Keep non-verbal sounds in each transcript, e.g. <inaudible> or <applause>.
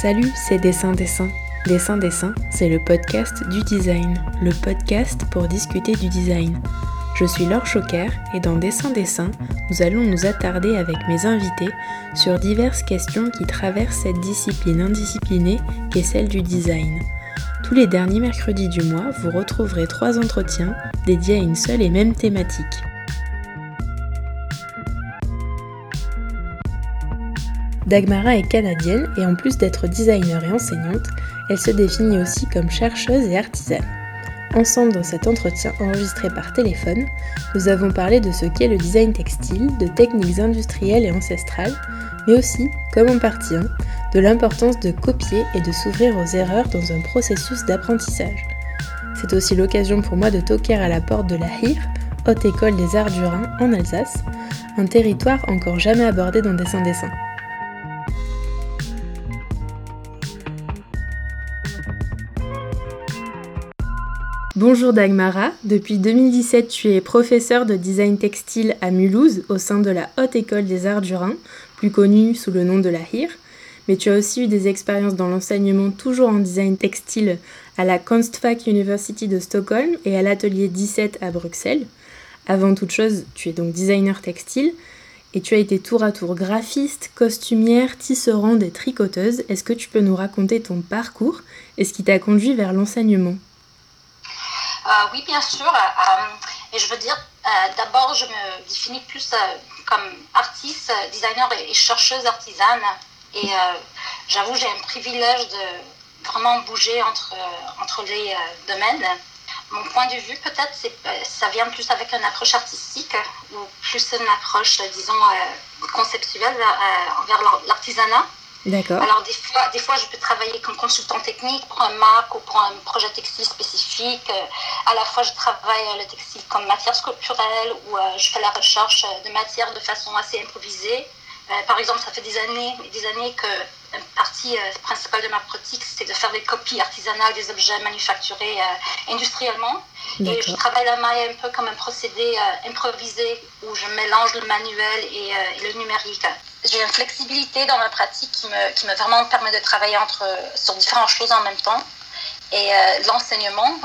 Salut, c'est Dessin Dessin. Dessin Dessin, c'est le podcast du design, le podcast pour discuter du design. Je suis Laure Choquer et dans Dessin Dessin, nous allons nous attarder avec mes invités sur diverses questions qui traversent cette discipline indisciplinée qu'est celle du design. Tous les derniers mercredis du mois, vous retrouverez trois entretiens dédiés à une seule et même thématique. Dagmara est canadienne et en plus d'être designer et enseignante, elle se définit aussi comme chercheuse et artisane. Ensemble dans cet entretien enregistré par téléphone, nous avons parlé de ce qu'est le design textile, de techniques industrielles et ancestrales, mais aussi, comme en partie 1, de l'importance de copier et de s'ouvrir aux erreurs dans un processus d'apprentissage. C'est aussi l'occasion pour moi de toquer à la porte de la HIR, Haute École des Arts du Rhin, en Alsace, un territoire encore jamais abordé dans Dessin Dessin. Bonjour Dagmara, depuis 2017 tu es professeure de design textile à Mulhouse au sein de la Haute École des Arts du Rhin, plus connue sous le nom de la HIR, mais tu as aussi eu des expériences dans l'enseignement toujours en design textile à la Kunstfack University de Stockholm et à l'atelier 17 à Bruxelles. Avant toute chose, tu es donc designer textile et tu as été tour à tour graphiste, costumière, tisserande et tricoteuse. Est-ce que tu peux nous raconter ton parcours et ce qui t'a conduit vers l'enseignement? Oui, bien sûr. Euh, et je veux dire, euh, d'abord, je me définis plus comme artiste, designer et chercheuse artisane. Et j'avoue, j'ai un privilège de vraiment bouger entre, entre les domaines. Mon point de vue, peut-être, ça vient plus avec une approche artistique ou plus une approche, disons, conceptuelle envers l'artisanat. Alors, des fois, des fois, je peux travailler comme consultant technique pour un marque ou pour un projet textile spécifique. Euh, à la fois, je travaille le textile comme matière sculpturelle ou euh, je fais la recherche de matière de façon assez improvisée. Euh, par exemple, ça fait des années des années que une partie principale de ma pratique, c'est de faire des copies artisanales des objets manufacturés industriellement. Et je travaille la maille un peu comme un procédé improvisé où je mélange le manuel et le numérique j'ai une flexibilité dans ma pratique qui me, qui me vraiment permet de travailler entre, sur différentes choses en même temps. Et euh, l'enseignement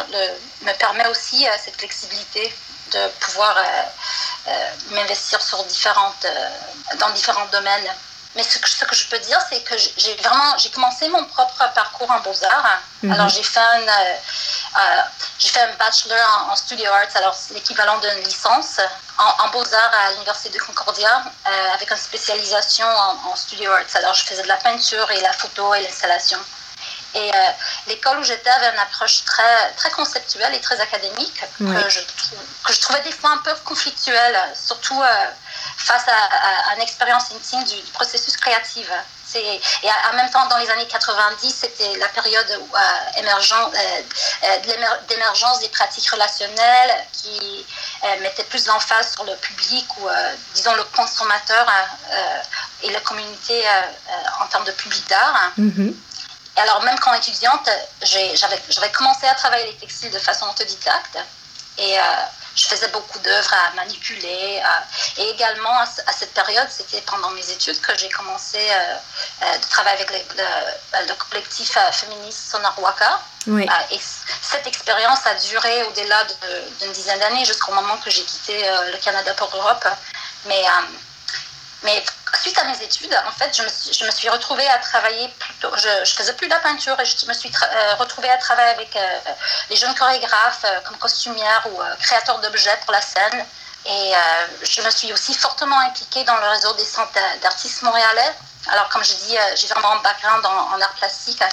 me permet aussi euh, cette flexibilité de pouvoir euh, m'investir sur différentes, dans différents domaines. Mais ce que, ce que je peux dire, c'est que j'ai vraiment j'ai commencé mon propre parcours en beaux-arts. Mhm. Alors j'ai fait, j'ai fait un bachelor en, studio arts, alors l'équivalent d'une licence en, beaux-arts à l'Université de Concordia euh, avec une spécialisation en, studio arts. Alors, je faisais de la peinture et la photo et l'installation. Et euh, l'école où j'étais avait une approche très, très conceptuelle et très académique que, je, que je trouvais des fois un peu conflictuelle, surtout euh, face à, à, une expérience intime du processus créatif et en même temps, dans les années 90, c'était la période euh, d'émergence des pratiques relationnelles qui mettaient plus d'emphase sur le public ou, disons, le consommateur et la communauté en termes de public d'art. Mm-hmm. Et alors, même quand étudiante, j'avais commencé à travailler les textiles de façon autodidacte. Et je faisais beaucoup d'œuvres à manipuler. et également, à, cette période, c'était pendant mes études que j'ai commencé euh, euh, de travailler avec le, collectif euh, féministe Sonarwaka. et cette expérience a duré au-delà d'une dizaine d'années jusqu'au moment que j'ai quitté le Canada pour l'Europe. Mais, mais suite à mes études, en fait, je me suis, retrouvée à travailler. Je, je faisais plus de la peinture et je me suis euh, retrouvée à travailler avec euh, les jeunes chorégraphes euh, comme costumière ou créateurs d'objets pour la scène. Et je me suis aussi fortement impliquée dans le réseau des centres d'artistes montréalais. Alors, comme je dis, j'ai vraiment un background en, art plastique.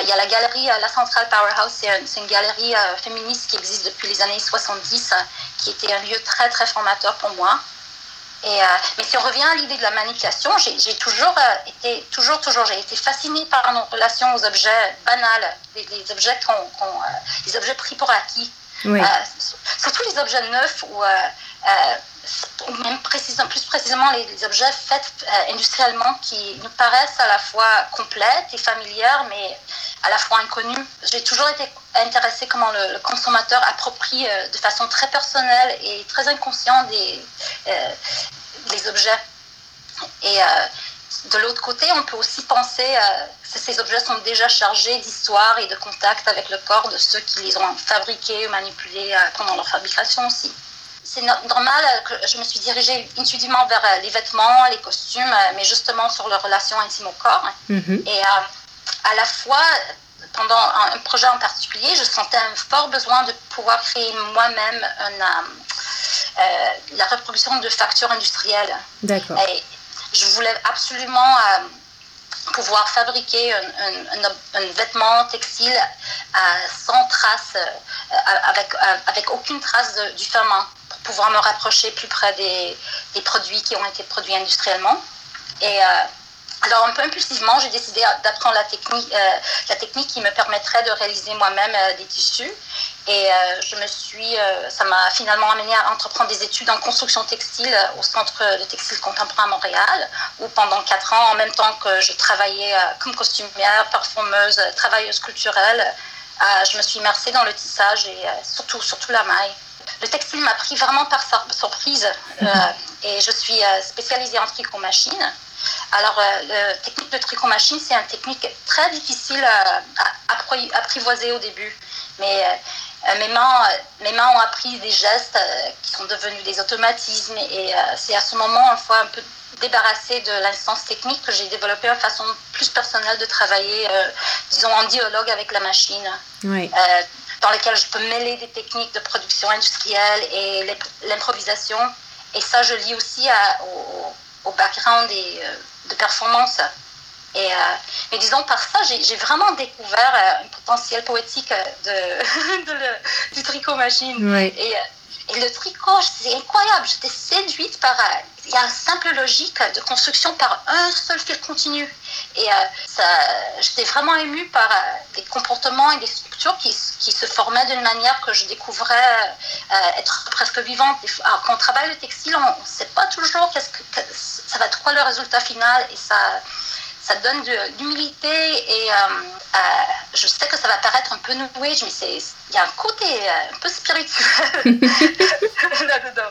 il y a la galerie La Centrale Powerhouse, c'est une, galerie féministe qui existe depuis les années 70, qui était un lieu très, très formateur pour moi. Euh, mais si on revient à l'idée de la manipulation, j'ai toujours euh, été, toujours, toujours, j'ai été fascinée par nos relations aux objets banals, les, objets, euh, les objets pris pour acquis. surtout les objets neufs ou même plus précisément les, objets faits industriellement qui nous paraissent à la fois complètes et familières, mais à la fois inconnues. J'ai toujours été intéressée comment le, consommateur approprie de façon très personnelle et très inconsciente des, les objets. Et euh, de l'autre côté, on peut aussi penser que ces objets sont déjà chargés d'histoire et de contact avec le corps de ceux qui les ont fabriqués ou manipulés pendant leur fabrication aussi c'est normal que je me suis dirigée intuitivement vers les vêtements, les costumes, mais justement sur leur relation intime au corps. Mm-hmm. Et à la fois, pendant un projet en particulier, je sentais un fort besoin de pouvoir créer moi-même euh, la reproduction de factures industrielles. D'accord. Et je voulais absolument euh, pouvoir fabriquer un, vêtement textile euh, sans trace, avec, avec aucune trace du ferment, pouvoir me rapprocher plus près des, produits qui ont été produits industriellement. Et alors, un peu impulsivement, j'ai décidé d'apprendre la technique, euh, la technique qui me permettrait de réaliser moi-même euh, des tissus. Et euh, je me suis, ça m'a finalement amené à entreprendre des études en construction textile au Centre de textile contemporain à Montréal, où pendant quatre ans, en même temps que je travaillais comme costumière, performeuse, travailleuse culturelle, je me suis immersée dans le tissage et surtout, surtout la maille. Le textile m'a pris vraiment par surprise <laughs> et je suis spécialisée en tricot machine. Alors, euh, la technique de tricot machine, c'est une technique très difficile à, apprivoiser au début. Mais euh, mes, mains, mes mains ont appris des gestes euh, qui sont devenus des automatismes. Et c'est à ce moment, une fois un peu débarrassée de l'instance technique, que j'ai développé une façon plus personnelle de travailler, disons, en dialogue avec la machine. dans laquelle je peux mêler des techniques de production industrielle et l'improvisation. Et ça, je lis aussi à, au, au background et, euh, de performance. Et, euh, mais disons, par ça, j'ai vraiment découvert euh, un potentiel poétique de, <laughs> du tricot machine. Et, et, le tricot, c'est incroyable. J'étais séduite par. Il y a une simple logique de construction par un seul fil continu. Et j'étais vraiment émue par des comportements et des structures qui, qui se formaient d'une manière que je découvrais être presque vivante. Alors, quand on travaille le textile, on ne sait pas toujours qu'est-ce que ça va être quoi le résultat final et ça, ça donne de l'humilité et euh, euh, je sais que ça va paraître un peu new age, mais il y a un côté euh, un peu spirituel <laughs> là-dedans.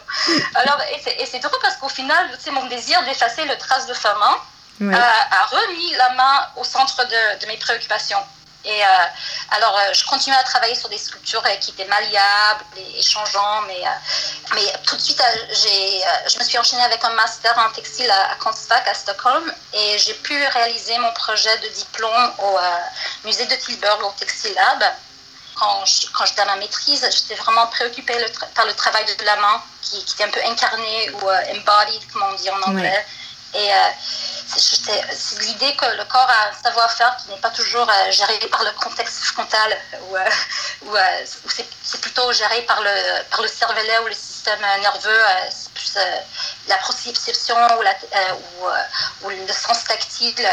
Alors, et c'est drôle parce qu'au final, c'est mon désir d'effacer le trace de femme a, remis la main au centre de, de mes préoccupations. Et euh, alors, euh, je continuais à travailler sur des sculptures euh, qui étaient malléables et, changeantes, mais, mais tout de suite, j'ai, je me suis enchaînée avec un master en textile à, à à Stockholm, et j'ai pu réaliser mon projet de diplôme au musée de Tilburg, au Textile Lab. Quand, quand j'étais à ma maîtrise, j'étais vraiment préoccupée par le travail de la main, qui, était un peu incarné ou embodied, comme on dit en anglais. Et euh, c'est l'idée que le corps a un savoir-faire qui n'est pas toujours euh, géré par le contexte frontal, ou, euh, c'est plutôt géré par le, par le cervelet ou le système nerveux, plus la proprioception ou, ou, le sens tactile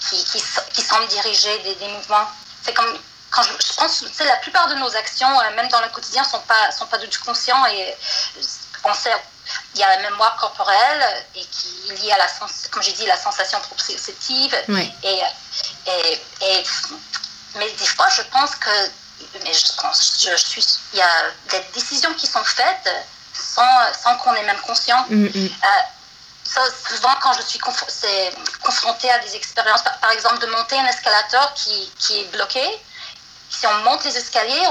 qui, qui, semble diriger des, des mouvements. C'est comme quand je, je pense que la plupart de nos actions, même dans le quotidien, ne sont pas, sont pas du tout conscients et on sait il y a la mémoire corporelle et qui est liée à la, comme j'ai dit, la sensation proprioceptive. Et, et, et, mais des fois, je pense que, mais je pense, je, suis, il y a des décisions qui sont faites sans, sans qu'on ait même conscient. Mm, mm. Euh, souvent, quand je suis confrontée à des expériences, par, exemple, de monter un escalator qui, qui est bloqué, si on monte les escaliers,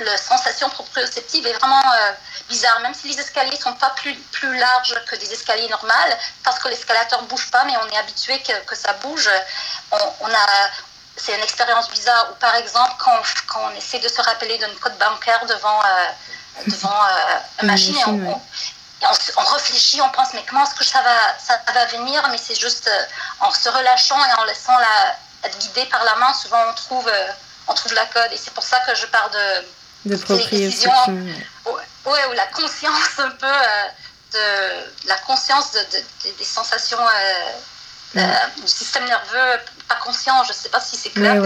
la sensation proprioceptive est vraiment euh, bizarre, même si les escaliers ne sont pas plus, plus larges que des escaliers normales, parce que l'escalator ne bouge pas, mais on est habitué que, que ça bouge. On, a, c'est une expérience bizarre. Ou par exemple, quand, quand, on essaie de se rappeler d'une code bancaire devant, euh, devant euh, <laughs> une machine, on, on, réfléchit, on pense, mais comment est-ce que ça va, ça va venir? Mais c'est juste en se relâchant et en laissant la, être guidé par la main, souvent on trouve on trouve la code. Et c'est pour ça que je parle de, de. Ouais, ou la conscience un peu euh, de la conscience de, des sensations euh, euh, du système nerveux pas conscient. Je ne sais pas si c'est clair.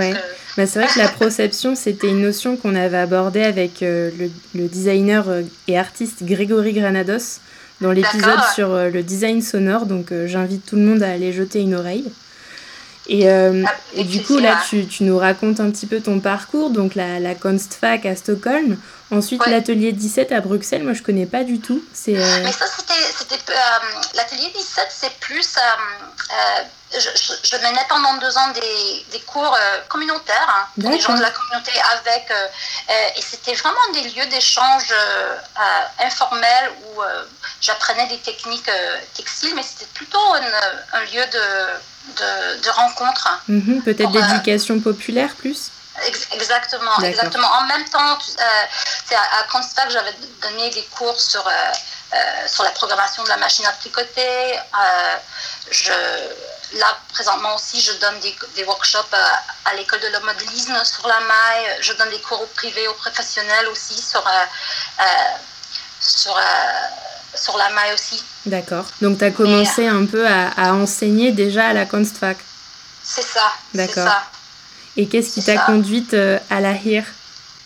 Bah, c'est vrai que la <laughs> proception, c'était une notion qu'on avait abordée avec le, le, designer et artiste Grégory Granados dans l'épisode sur le design sonore. Donc j'invite tout le monde à aller jeter une oreille. Et, euh, ah, et, du coup, là, tu, tu, nous racontes un petit peu ton parcours, donc la, la à Stockholm, ensuite l'atelier 17 à Bruxelles, moi je connais pas du tout. C'est, euh, Mais ça, c'était. Euh, l'atelier 17, c'est plus. je, je, menais pendant deux ans des, des cours communautaires hein, pour les gens de la communauté avec. et c'était vraiment des lieux d'échange informels où j'apprenais des techniques textiles, mais c'était plutôt un lieu de de, de rencontres. Mhm, peut-être euh, d'éducation populaire plus? Exactement, exactement. En même temps, euh, à, à j'avais donné des cours sur, euh, euh, sur la programmation de la machine à tricoter. je, là, présentement aussi, je donne des, des workshops à, l'école de le modélisme sur la maille. Je donne des cours au privé, aux professionnels aussi sur, sur sur la maille aussi. D'accord. Donc tu as commencé un peu à, à, enseigner déjà à la Constfac. C'est ça. D'accord. Et qu'est-ce qui t'a conduite euh, à la HIR?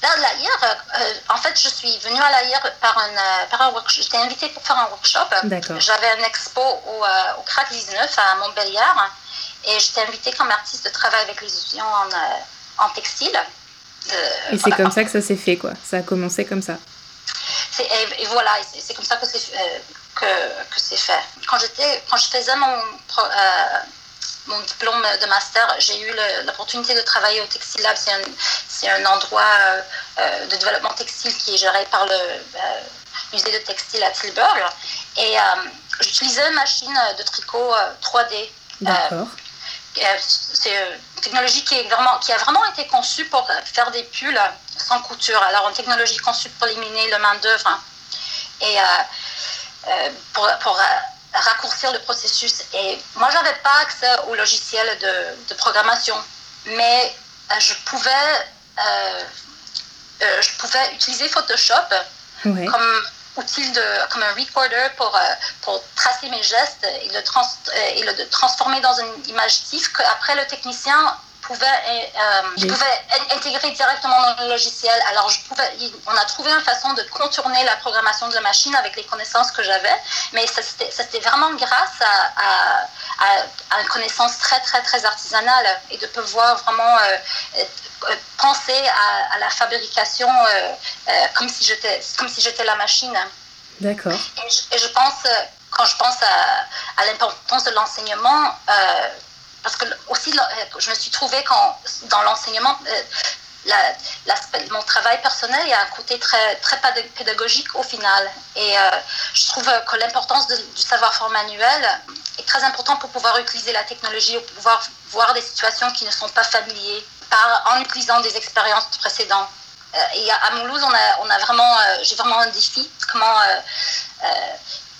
Là, la HIR, euh, en fait, je suis venue à la HIR par un, euh, par un workshop. J'étais invitée pour faire un workshop. D'accord. J'avais un expo au, au CRAC 19 à Montbéliard et j'étais invitée comme artiste de travailler avec les étudiants en, en textile. et c'est comme ça que ça s'est fait, quoi. Ça a commencé comme ça et, voilà, c'est comme ça que c'est euh, que, c'est fait. Quand, quand je faisais mon, euh, diplôme de master, j'ai eu l'opportunité de travailler au Textile Lab. C'est un, un, endroit euh, de développement textile qui est géré par le musée de textile à Tilburg. Et j'utilisais une machine de tricot 3D. D'accord. C'est une technologie qui, est vraiment, qui a vraiment été conçue pour faire des pulls sans couture. Alors, une technologie conçue pour éliminer le main-d'œuvre hein. et euh, euh, pour, pour euh, raccourcir le processus. Et moi, je n'avais pas accès au logiciel de, de programmation, mais je pouvais, je pouvais utiliser Photoshop comme outil de, comme un recorder pour, pour tracer mes gestes et le, trans, et le transformer dans une image TIFF qu'après le technicien pouvait, euh, je pouvais intégrer directement dans le logiciel. Alors, je pouvais, on a trouvé une façon de contourner la programmation de la machine avec les connaissances que j'avais, mais ça c'était vraiment grâce à, à, une connaissance très, très, très artisanale et de pouvoir vraiment euh, euh, penser à, la fabrication comme si j'étais comme si j'étais la machine. D'accord. Et, je pense, quand je pense à, l'importance de l'enseignement, parce que aussi, je me suis trouvée quand, dans l'enseignement, euh, mon travail personnel, il y a un côté très, très pédagogique au final. Et euh, je trouve que l'importance du savoir-faire manuel est très important pour pouvoir utiliser la technologie, pour pouvoir voir des situations qui ne sont pas familières, par, en utilisant des expériences précédentes. Euh, et à, Moulouse, on a, on a vraiment, j'ai vraiment un défi. Comment,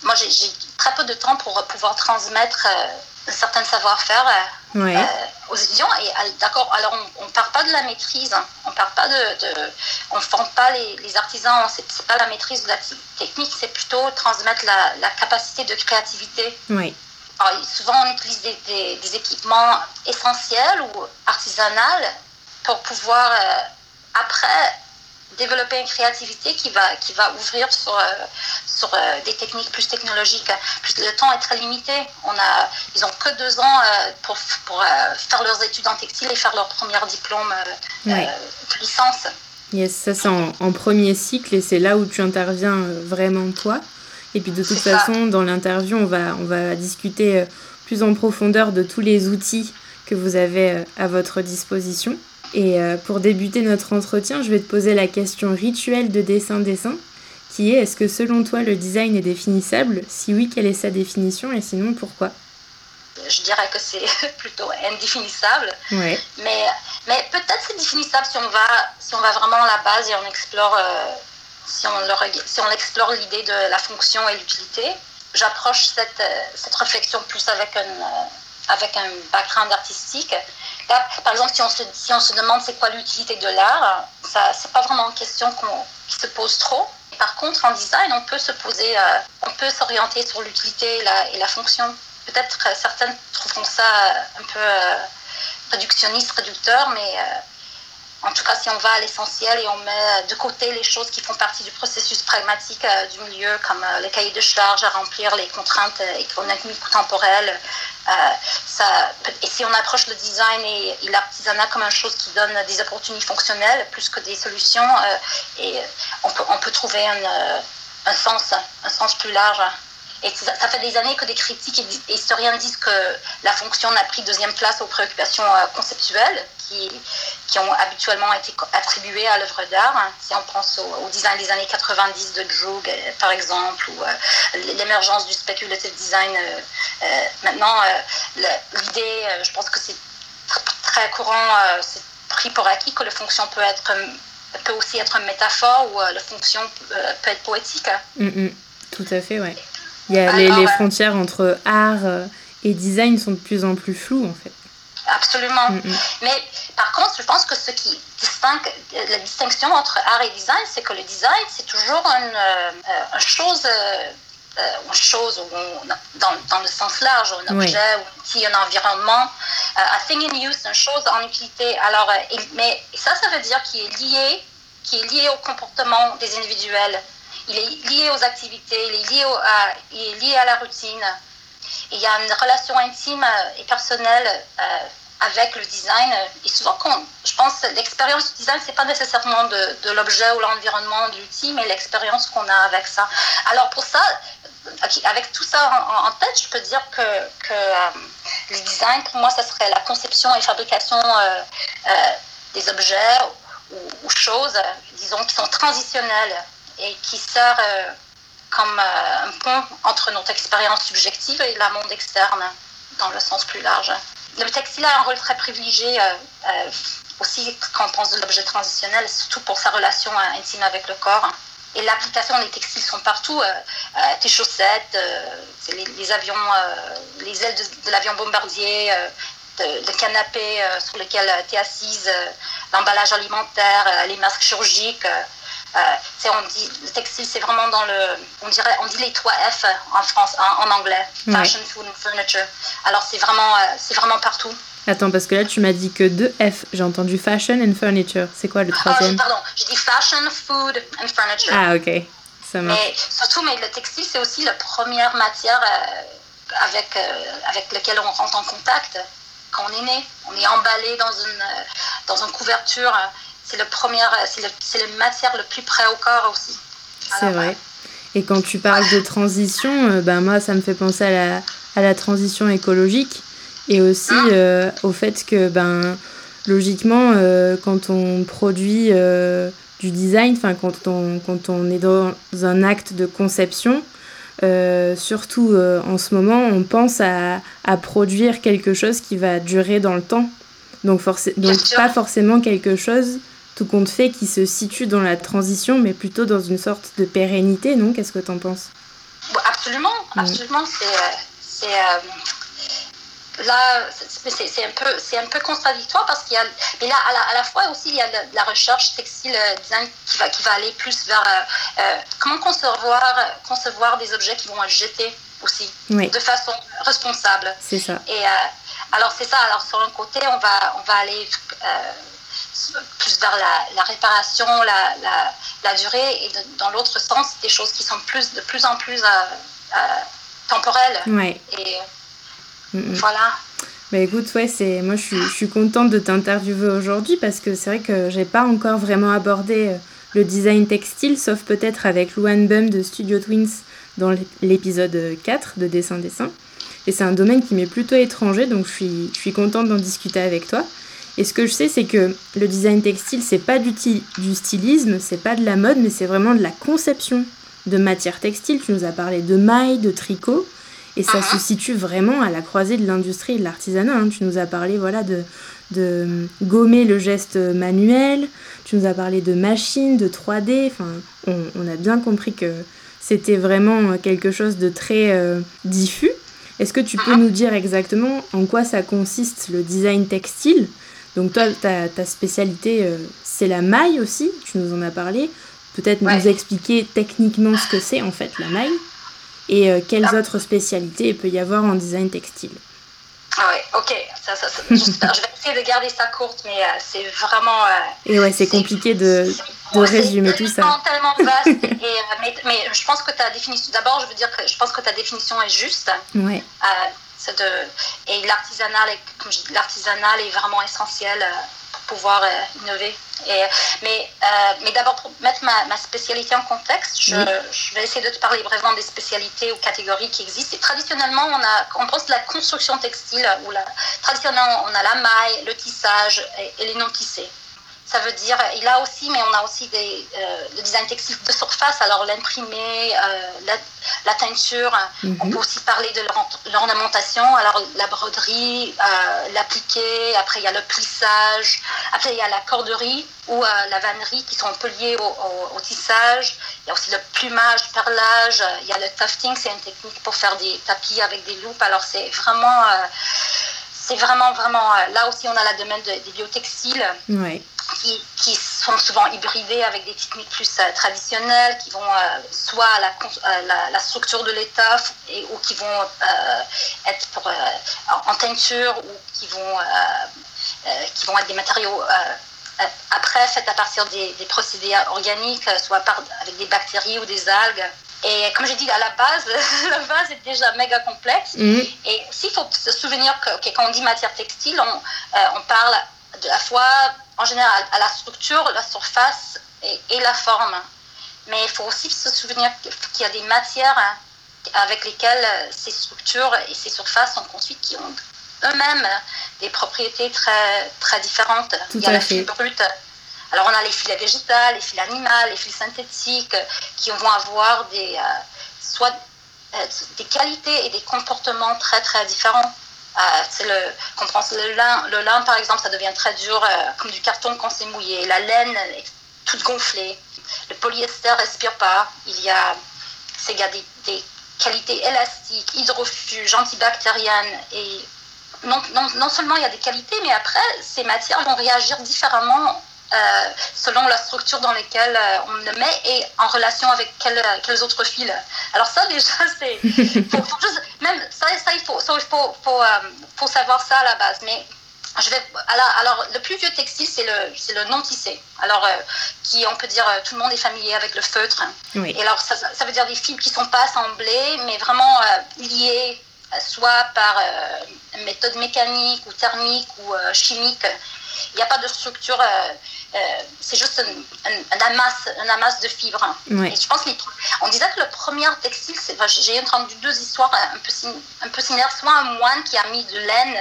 moi, j'ai très peu de temps pour pouvoir transmettre un certain savoir-faire euh, aux étudiants. Et d'accord, alors on ne parle pas de la maîtrise, hein. on parle pas de, on forme pas les, les artisans, c'est pas la maîtrise de la technique, c'est plutôt transmettre la, la, capacité de créativité. Oui. Souvent on utilise des, des, équipements essentiels ou artisanaux pour pouvoir euh, après développer une créativité qui va, qui va ouvrir sur, euh, sur euh, des techniques plus technologiques. Plus le temps est très limité. On a, ils n'ont que deux ans euh, pour, pour faire leurs études en textile et faire leur premier diplôme de licence. Yes, ça c'est en, premier cycle et c'est là où tu interviens vraiment toi. Et puis de toute façon, dans l'interview, on va, on va discuter plus en profondeur de tous les outils que vous avez à votre disposition. Et euh, pour débuter notre entretien, je vais te poser la question rituelle de dessin-dessin, qui est est-ce que selon toi le design est définissable? Si oui, quelle est sa définition? Et sinon pourquoi? Je dirais que c'est <laughs> plutôt indéfinissable. Ouais. Mais, mais peut-être c'est définissable si on, va, si on va vraiment à la base et on explore, euh, si, on explore l'idée de la fonction et l'utilité. J'approche cette, euh, cette réflexion plus avec un, avec un background artistique par exemple, si on se, si on se demande c'est quoi l'utilité de l'art, ça c'est pas vraiment une question qui se pose trop. Par contre, en design, on peut se euh, s'orienter sur l'utilité et la, fonction. Peut-être certaines trouveront ça un peu euh, réductionniste, réducteur, mais en tout cas, si on va à l'essentiel et on met de côté les choses qui font partie du processus pragmatique euh, du milieu, comme euh, les cahiers de charges à remplir, les contraintes euh, économiques ou temporelles, ça, et si on approche le design et, l'artisanat comme une chose qui donne des opportunités fonctionnelles plus que des solutions, on peut, trouver un, sens, un sens plus large. Et ça, fait des années que des critiques et historiens disent que la fonction n'a pris deuxième place aux préoccupations euh, conceptuelles qui, qui ont habituellement été attribuées à l'œuvre d'art. Si on pense au, design des années 90 de Droog, euh, par exemple, ou euh, l'émergence du speculative design. maintenant, l'idée, je pense que c'est très courant, c'est pris pour acquis que la fonction peut être peut aussi être une métaphore ou la fonction peut être poétique. Mm, mm. tout à fait, ouais. Il y a les, les, frontières entre art euh, et design sont de plus en plus floues en fait. Absolument. Mm, mm. Mais par contre, je pense que ce qui distingue la distinction entre art et design, c'est que le design, c'est toujours une, euh, chose, euh, une chose dans, dans, le sens large, un objet, un outil, un environnement. a thing in use, une chose en utilité. Alors, mais ça, ça veut dire qu'il est lié, qui est lié au comportement des individuels il est lié aux activités, il est lié, à, il est lié à la routine. Il y a une relation intime et personnelle euh, avec le design. Et souvent, quand, je pense l'expérience du design, c'est pas nécessairement de, l'objet ou l'environnement de l'outil, mais l'expérience qu'on a avec ça. Alors pour ça, avec tout ça en, tête, je peux dire que, que euh, le design, pour moi, ça serait la conception et fabrication euh, des objets ou, choses, disons, qui sont transitionnelles et qui sert euh, comme euh, un pont entre notre expérience subjective et la monde externe, dans le sens plus large. Le textile a un rôle très privilégié euh, aussi quand on pense de l'objet transitionnel, surtout pour sa relation intime avec le corps. Et l'application des textiles sont partout. tes chaussettes, les, avions, les ailes de, l'avion bombardier, le canapé sur lequel tu es assise, l'emballage alimentaire, les masques chirurgiques. Euh, on dit, le textile, c'est vraiment dans le. On, dirait, on dit les trois F en, France, en, anglais. Fashion, food and furniture. Alors, c'est vraiment, euh, c'est vraiment partout. Attends, parce que là, tu m'as dit que deux F. J'ai entendu fashion and furniture. C'est quoi le ah, troisième? Pardon, j'ai dit fashion, food and furniture. Ah, ok. Ça marche. Mais surtout, mais le textile, c'est aussi la première matière euh, avec, avec laquelle on rentre en contact quand on est né. On est emballé dans une, dans une couverture c'est le premier, c'est la matière le plus près au corps aussi. C'est vrai. Et quand tu parles de transition, euh, ben moi, ça me fait penser à la, à la transition écologique et aussi ah. euh, au fait que, ben, logiquement, euh, quand on produit du design, quand on, quand on est dans un acte de conception, surtout en ce moment, on pense à, à, produire quelque chose qui va durer dans le temps. Donc, donc pas forcément quelque chose tout compte fait qui se situe dans la transition, mais plutôt dans une sorte de pérennité, non? Qu'est-ce que tu en penses Absolument, absolument. C'est. Euh, là, c'est un, peu, un peu contradictoire parce qu'il y a. Mais là, à la, fois aussi, il y a la, recherche textile euh, design qui va, qui va aller plus vers euh, comment concevoir, concevoir des objets qui vont être jetés aussi, de façon responsable. C'est ça. Et alors, c'est ça. Alors, sur un côté, on va, on va aller plus vers la, réparation, la, la, la, durée, et dans l'autre sens, des choses qui sont plus, de plus en plus euh, euh, temporelles. Ouais. Et voilà. Bah écoute, ouais, c'est moi je suis, je suis contente de t'interviewer aujourd'hui parce que c'est vrai que j'ai pas encore vraiment abordé euh, le design textile, sauf peut-être avec Luan Bum de Studio Twins dans l'épisode 4 de Dessin Dessin. Et c'est un domaine qui m'est plutôt étranger, donc je suis, je suis contente d'en discuter avec toi. Et ce que je sais, c'est que le design textile, c'est pas du, du stylisme, c'est pas de la mode, mais c'est vraiment de la conception de matière textile. Tu nous as parlé de mailles, de tricot, et ça se situe vraiment à la croisée de l'industrie et de l'artisanat. Hein. Tu nous as parlé voilà, de, de gommer le geste manuel, tu nous as parlé de machines, de 3D. Enfin, on, a bien compris que c'était vraiment quelque chose de très euh, diffus. Est-ce que tu peux nous dire exactement en quoi ça consiste le design textile? Donc toi, ta, ta spécialité, euh, c'est la maille aussi, tu nous en as parlé. Peut-être nous expliquer techniquement ce que c'est en fait la maille et euh, quelles ah. autres spécialités il peut y avoir en design textile. Ah ouais, ok. Ça, ça, je, vais essayer de garder ça courte, mais euh, c'est vraiment. Et ouais, c'est compliqué de, de résumer tout ça. C'est tellement vaste. et, mais, mais, je pense que ta définition. D'abord, je veux dire que je pense que ta définition est juste. Ouais. De, et l'artisanal, est vraiment essentiel pour pouvoir innover. Et, mais euh, mais d'abord, pour mettre ma, ma, spécialité en contexte, je, je, vais essayer de te parler brièvement des spécialités ou catégories qui existent. Et traditionnellement, on, a, on pense de la construction textile, où la, traditionnellement, on a la maille, le tissage et, et les non-tissés. Ça veut dire, il a aussi, mais on a aussi des, euh, le design textile de surface, alors l'imprimé, euh, la, la, teinture. Mhm. On peut aussi parler de l'ornementation, alors la broderie, euh, l'appliqué, après il y a le plissage, après il y a la corderie ou euh, la vannerie qui sont un peu liées au, au, tissage. Il y a aussi le plumage, perlage, il y a le tufting, c'est une technique pour faire des tapis avec des loupes. Alors c'est vraiment c'est vraiment, vraiment. Là aussi, on a la domaine des biotextiles. Ouais qui, sont souvent hybridés avec des techniques plus euh, traditionnelles, qui vont euh, soit la, euh, la, structure de l'étoffe ou qui vont être pour, en teinture ou qui vont, qui vont être des matériaux après faits à partir des, procédés organiques, soit par, avec des bactéries ou des algues. Et comme j'ai dit, à la base, <laughs> la base est déjà méga complexe. Mm-hmm. Et s'il faut se souvenir que quand on dit matière textile, on, on parle de la fois en général à la structure, la surface et, la forme. Mais il faut aussi se souvenir qu'il y a des matières hein, avec lesquelles euh, ces structures et ces surfaces sont construites qui ont eux-mêmes des propriétés très, très différentes. il y a la fil brute. Alors on a les fils végétales, les fils animales, les fils synthétiques qui vont avoir des, euh, soit euh, des qualités et des comportements très très différents. Euh, le, pense le lin, le lin par exemple, ça devient très dur, euh, comme du carton quand c'est mouillé. La laine est toute gonflée. Le polyester respire pas. Il y a, il des, qualités élastiques, hydrofuges, antibactériennes et non, non, non, seulement il y a des qualités, mais après, ces matières vont réagir différemment selon la structure dans laquelle euh, on le met et en relation avec quels autres fils. Alors ça <laughs> déjà, c'est... même ça, ça, il faut, ça, il faut, faut, euh, faut, savoir ça à la base. Mais je vais, alors, alors le plus vieux textile, c'est le, c'est le non tissé. Alors, qui, on peut dire, tout le monde est familier avec le feutre. Oui. Et alors, ça, ça, veut dire des fils qui ne sont pas assemblés, mais vraiment liés soit par méthode mécanique ou thermique ou chimique. Il n'y a pas de structure euh, c'est juste un, un, amas, un amas de fibres. Et je pense on disait que le premier textile, j'ai entendu deux histoires un peu, un peu similaires, soit un moine qui a mis de laine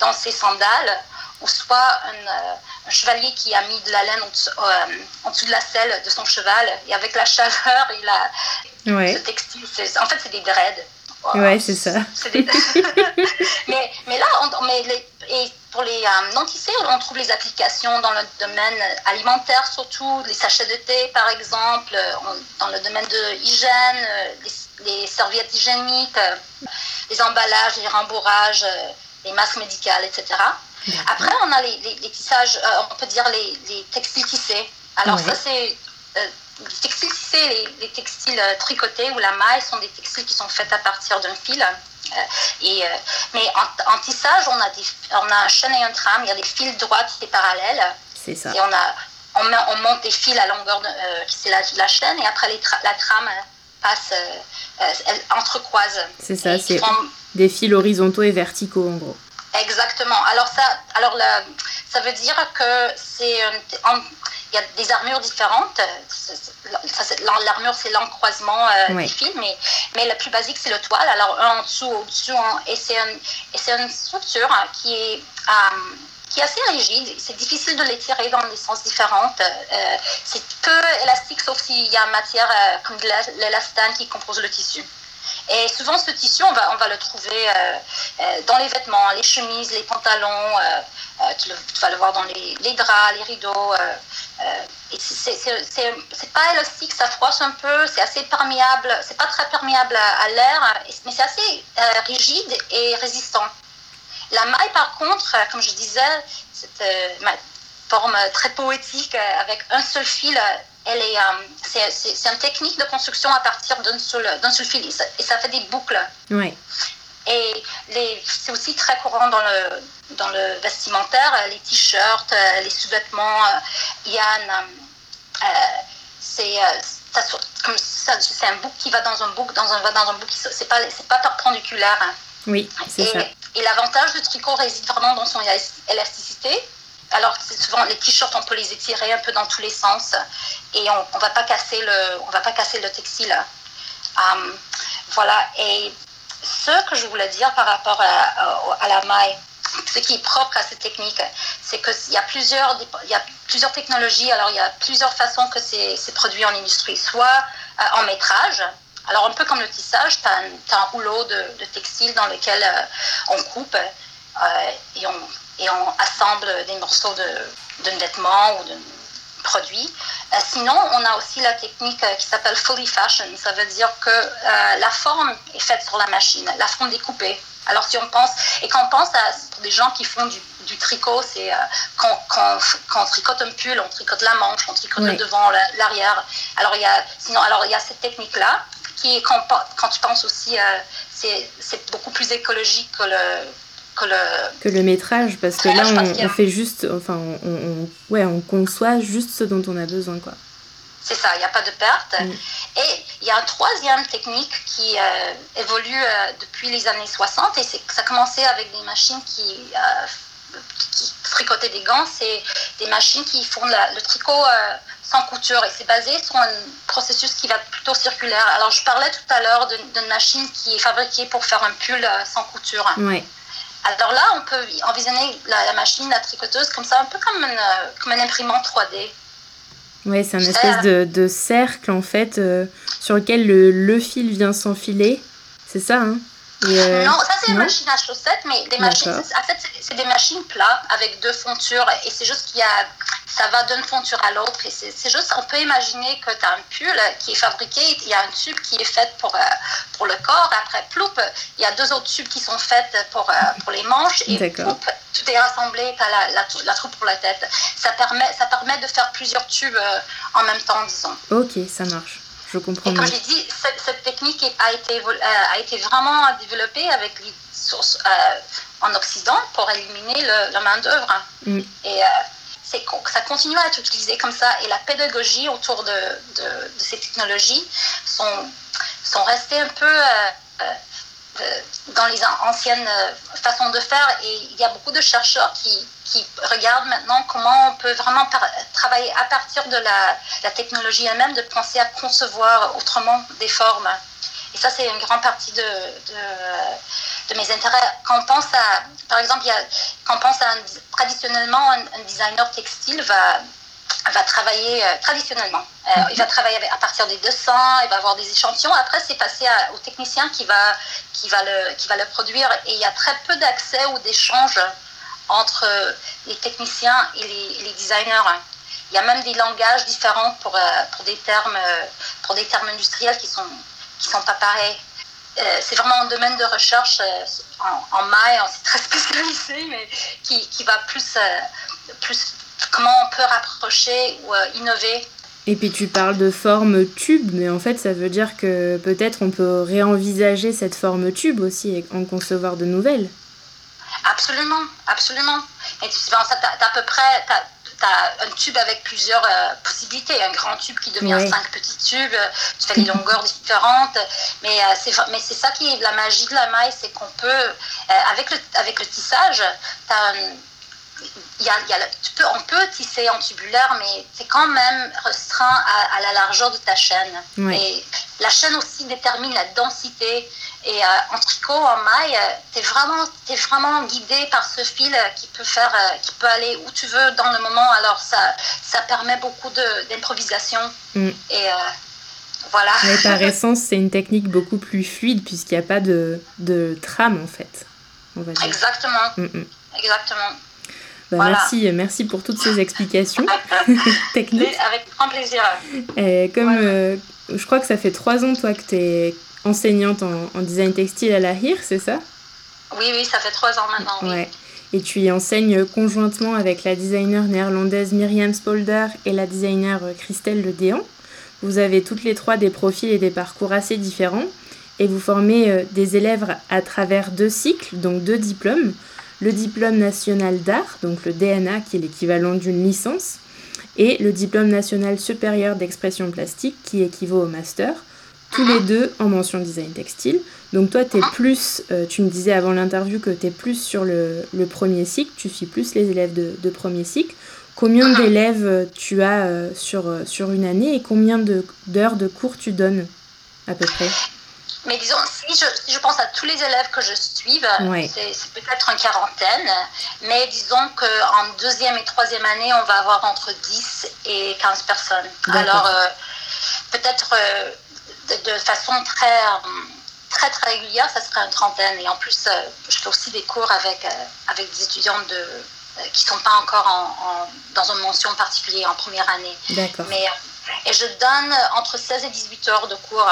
dans ses sandales, ou soit un, euh, chevalier qui a mis de la laine euh, en dessous, de la selle de son cheval, et avec la chaveur, il a ce textile. En fait, c'est des dreads. Ouais, c'est ça. <laughs> mais, mais là, on, mais les, et pour les euh, non-tissés, on trouve les applications dans le domaine alimentaire, surtout les sachets de thé, par exemple, euh, dans le domaine de l'hygiène, euh, les, serviettes hygiéniques, les emballages, les rembourrages, les masques médicaux, etc. Après, on a les, les, tissages, on peut dire les, textiles tissés. Alors, ça, c'est les textiles les, les, textiles tricotés ou la maille sont des textiles qui sont faits à partir d'un fil. Euh, et, euh, mais en, tissage, on a, des, on a un chaîne et un tram, il y a des fils droits et parallèles. C'est ça. Et on, a, on, on, monte des fils à longueur de euh, c'est la, la, chaîne, et après les la trame passe, elle entrecroise. C'est ça, c'est des fils horizontaux et verticaux en gros. Exactement. Alors ça, alors ça veut dire que c'est il y a des armures différentes. L'armure, c'est l'encroisement euh, des fils, mais, mais la plus basique, c'est le toile. Alors, un en dessous, au-dessus, et c'est une structure hein, qui est, euh, qui est assez rigide. C'est difficile de l'étirer dans des sens différents. Euh, c'est peu élastique, sauf s'il y a matière comme l'élastane qui compose le tissu. Et souvent, ce tissu, on va, on va le trouver dans les vêtements, les chemises, les pantalons. tu, vas le voir dans les, draps, les rideaux. Euh, c'est pas élastique, ça froisse un peu, c'est assez perméable, c'est pas très perméable à, l'air, mais c'est assez euh, rigide et résistant. La maille, par contre, euh, comme je disais, cette forme très poétique avec un seul fil, elle est, c'est une technique de construction à partir d'un seul, seul, fil et ça, fait des boucles. Oui. Et c'est aussi très courant dans le, dans le vestimentaire, les t-shirts, les sous-vêtements. Yann, c'est comme ça, c'est un bouc qui va dans un bouc, dans un, dans un bouc, c'est pas, c'est pas perpendiculaire. Hein. Oui, c'est ça. Et l'avantage du tricot réside vraiment dans son élasticité. Alors, souvent, les t-shirts, on peut les étirer un peu dans tous les sens et on ne va pas casser le, on va pas casser le textile. Um, voilà. Et ce que je voulais dire par rapport à, la maille, ce qui est propre à cette technique, c'est qu'il y, a plusieurs, il y a plusieurs technologies, alors il y a plusieurs façons que c'est produit en industrie, soit euh, en métrage, alors un peu comme le tissage, tu as, un rouleau de, textile dans lequel euh, on coupe et, on, et, on, assemble des morceaux de, de vêtement ou de produit. sinon, on a aussi la technique qui s'appelle fully fashion. Ça veut dire que la forme est faite sur la machine, la forme découpée. Alors si on pense, et quand on pense à pour des gens qui font du, tricot, c'est euh, quand, quand, quand, on tricote un pull, on tricote la manche, on tricote le devant, l'arrière. Alors il y a, sinon, alors il y a cette technique-là qui, quand, quand tu penses aussi, euh, c'est beaucoup plus écologique que le, que le, que le métrage, parce que là, on, fait juste, enfin, on, on, ouais, on conçoit juste ce dont on a besoin, quoi. C'est ça, il n'y a pas de perte. Mm. Et il y a une troisième technique qui euh, évolue euh, depuis les années 60 et ça a commencé avec des machines qui, euh, qui des gants. C'est des machines qui font le tricot sans couture et c'est basé sur un processus qui va plutôt circulaire. Alors je parlais tout à l'heure d'une machine qui est fabriquée pour faire un pull sans couture. Ouais. Alors là, on peut envisionner la, machine, la tricoteuse, comme ça, un peu comme, une, comme un imprimante 3D. Oui, c'est un espèce de, de, cercle en fait euh, sur lequel le, le fil vient s'enfiler. C'est ça, hein? Euh, Non, ça c'est une machine à chaussettes, mais des machines, en fait, c'est des machines plates avec deux fontures et c'est juste qu'il y a ça va d'une fonture à l'autre. Et c'est juste, on peut imaginer que tu as un pull qui est fabriqué, il y a un tube qui est fait pour, euh, pour le corps. Après, ploup, il y a deux autres tubes qui sont faits pour, euh, pour les manches. Et ploup, tout est rassemblé, tu as la, la, la, troupe pour la tête. Ça permet, ça permet de faire plusieurs tubes euh, en même temps, disons. Ok, ça marche. Je comprends. Et comme j'ai dit, cette, cette, technique a été, a été vraiment développée avec les sources en Occident pour éliminer le, la main-d'œuvre. Mm. Et ça continue à être utilisé comme ça et la pédagogie autour de, de, ces technologies sont, sont restées un peu euh, euh, dans les anciennes euh, façons de faire et il y a beaucoup de chercheurs qui, qui regardent maintenant comment on peut vraiment travailler à partir de la, technologie elle-même, de penser à concevoir autrement des formes. Et ça, c'est une grande partie de, de, mes intérêts. Quand on pense à, par exemple, il quand on pense à traditionnellement, un, designer textile va, va travailler euh, traditionnellement. Euh, il va travailler à partir des dessins, il va avoir des échantillons. Après, c'est passé au technicien qui va, qui, va le, qui va le produire. Et il y a très peu d'accès ou d'échange entre les techniciens et les, les, designers. Il y a même des langages différents pour, euh, pour, des, termes, pour des termes industriels qui sont qui sont pas pareils. Euh, c'est vraiment un domaine de recherche euh, en, en maille, c'est très <laughs> spécialisé, mais qui, qui va plus, euh, plus comment on peut rapprocher ou innover. Et puis tu parles de forme tube, mais en fait ça veut dire que peut-être on peut réenvisager cette forme tube aussi et en concevoir de nouvelles. Absolument, absolument. Et tu, as, à peu près, tu as un tube avec plusieurs euh, possibilités. Un grand tube qui devient cinq petits tubes, euh, tu fais des longueurs différentes. Mais euh, c'est mais c'est ça qui est la magie de la maille, c'est qu'on peut, avec, le, avec le tissage, y a, y a, tu peux, on peut tisser en tubulaire, mais c'est quand même restreint à, la largeur de ta chaîne. Et la chaîne aussi détermine la densité et euh, en tricot, en maille, euh, tu es vraiment, es vraiment guidé par ce fil euh, qui peut, faire, qui peut aller où tu veux dans le moment. Alors, ça, ça permet beaucoup d'improvisation. Mm. Et voilà. Mais par <laughs> essence, c'est une technique beaucoup plus fluide puisqu'il n'y a pas de, de, trame, en fait. On va dire. Exactement. Mm, mm. Exactement. Bah, merci, merci pour toutes ces explications <laughs> <laughs> techniques. Avec grand plaisir. Et comme je crois que ça fait trois ans, toi, que tu es enseignante en, design textile à la HIR, c'est ça? Oui, oui, ça fait trois ans maintenant. Oui. Ouais. Et tu y enseignes conjointement avec la designer néerlandaise Myriam Spolder et la designer Christelle Le Déant. Vous avez toutes les trois des profils et des parcours assez différents. et vous formez des élèves à travers deux cycles, donc deux diplômes. Le diplôme national d'art, donc le DNA qui est l'équivalent d'une licence, et le diplôme national supérieur d'expression plastique qui équivaut au master, tous les deux en mention design textile. Donc toi, tu es plus, euh, tu me disais avant l'interview que tu es plus sur le, premier cycle, tu suis plus les élèves de, premier cycle. Combien d'élèves euh, tu as euh, sur, sur une année et combien d'heures de, cours tu donnes à peu près? Mais disons, si je, pense à tous les élèves que je suive, c'est peut-être une quarantaine. Mais disons qu'en deuxième et troisième année, on va avoir entre 10 et 15 personnes. Alors, peut-être de, façon très, très, très régulière, ça serait une trentaine. Et en plus, euh, je fais aussi des cours avec, euh, avec des étudiants de, euh, qui ne sont pas encore en, dans une mention particulière en première année. Mais, et je donne entre 16 et 18 heures de cours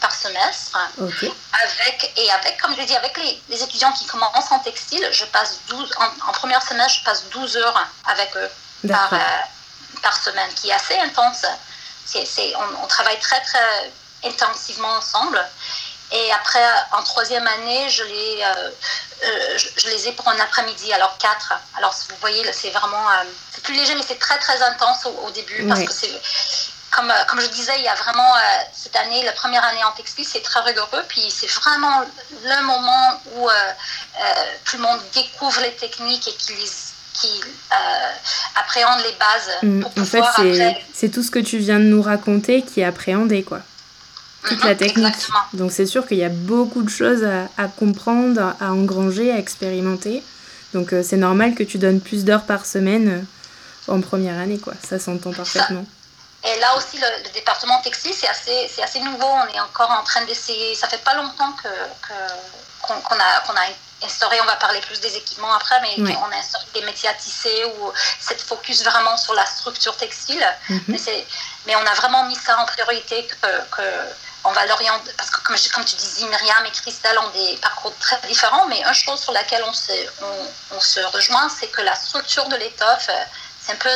par semestre. Avec, et avec, comme je l'ai dit, avec les, les, étudiants qui commencent en textile, je passe 12, en, en première semestre, je passe 12 heures avec eux par, par semaine, qui est assez intense on, travaille très, très intensivement ensemble. Et après, en troisième année, je les, euh, euh, je, les ai pour un après-midi, alors quatre. Alors, vous voyez, c'est vraiment. Euh, c'est plus léger, mais c'est très, très intense au, début. Parce que c'est. Comme, comme je disais, il y a vraiment cette année, la première année en textile, c'est très rigoureux. Puis c'est vraiment le moment où tout le monde découvre les techniques et qu'ils qui euh, appréhendent les bases. Mm, en fait, c'est tout ce que tu viens de nous raconter qui est appréhendé, quoi. Toute la mhm, technique. Donc c'est sûr qu'il y a beaucoup de choses à, comprendre, à engranger, à expérimenter. Donc euh, c'est normal que tu donnes plus d'heures par semaine euh, en première année, quoi. Ça s'entend parfaitement. Et là aussi, le, département textile, c'est assez, c'est assez nouveau. On est encore en train d'essayer. Ça fait pas longtemps que, qu'on, a, qu'on a instauré, on va parler plus des équipements après, mais on a instauré des métiers à tisser ou cette focus vraiment sur la structure textile. Mhm. mais, on a vraiment mis ça en priorité que, on va l'orienter, parce que comme, comme, tu disais, Myriam et Christelle ont des parcours très différents, mais une chose sur laquelle on se, on, se rejoint, c'est que la structure de l'étoffe, c'est un peu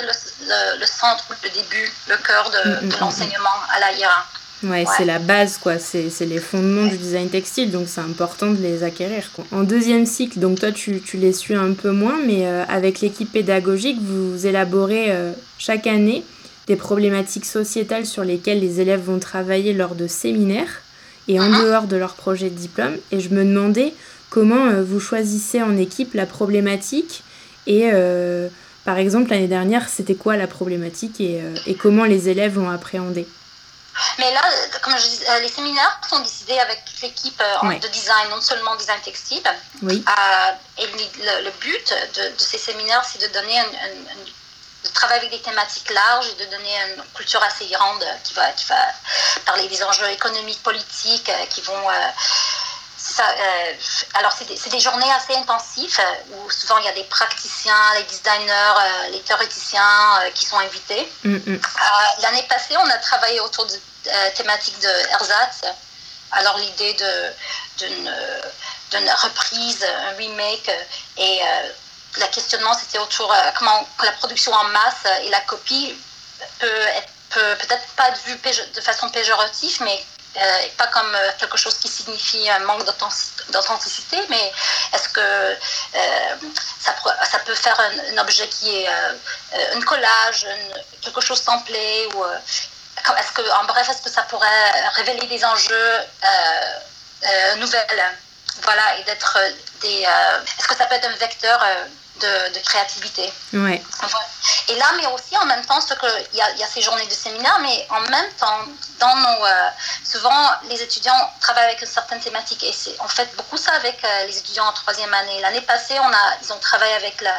le, centre, le début, le cœur de, mm, mm, mm, l'enseignement à la IRA. Ouais, c'est la base, quoi. C'est les fondements du design textile, donc c'est important de les acquérir. Quoi. En deuxième cycle, donc toi, tu, tu les suis un peu moins, mais euh, avec l'équipe pédagogique, vous élaborez euh, chaque année des problématiques sociétales sur lesquelles les élèves vont travailler lors de séminaires et en uh-huh. dehors de leur projet de diplôme. Et je me demandais comment euh, vous choisissez en équipe la problématique et, par exemple, l'année dernière, c'était quoi la problématique et, et comment les élèves vont appréhender mais là, comme je dis, euh, les séminaires sont décidés avec toute l'équipe euh, de design, non seulement design textile. Oui. Euh, et le, but de, ces séminaires, c'est de donner un, de travailler avec des thématiques larges et de donner une culture assez grande qui va, qui va parler des enjeux économiques, politiques, qui vont euh, alors, c'est des, des, journées assez intensives euh, où souvent il y a des praticiens, les designers, euh, les théoriciens qui sont invités. Mm, mm. L'année passée, on a travaillé autour de thématiques de ersatz. Alors, l'idée d'une reprise, un remake et le questionnement c'était autour comment la production en masse et la copie peut être peut peut-être pas vue de façon péjorative, mais euh, pas comme euh, quelque chose qui signifie un manque d'authenticité, mais est-ce que euh, ça, peut faire un, objet qui est un collage, quelque chose templé ou est-ce que, en bref, est-ce que ça pourrait révéler des enjeux nouvelles, voilà, et d'être des, est-ce que ça peut être un vecteur de, créativité. Ouais. Et là, mais aussi en même temps, il y, a, y a ces journées de séminaire, mais en même temps, dans nos, euh, souvent les étudiants travaillent avec une certaine thématique et c'est en fait beaucoup ça avec euh, les étudiants en troisième année. L'année passée, on a, ils ont travaillé avec la,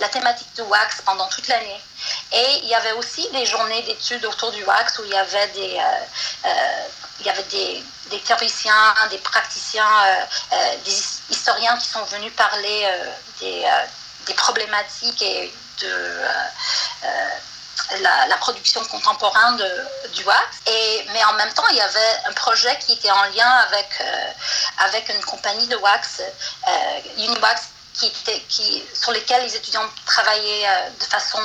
la thématique du wax pendant toute l'année. Et il y avait aussi des journées d'études autour du wax où il y avait des, euh, il y avait des, des théoriciens, des praticiens, des historiens qui sont venus parler des des problématiques et de euh, euh, la, production contemporaine de, du wax. Et, mais en même temps, il y avait un projet qui était en lien avec, euh, avec une compagnie de wax, Uniwax, qui était, qui, sur lesquels les étudiants travaillaient de façon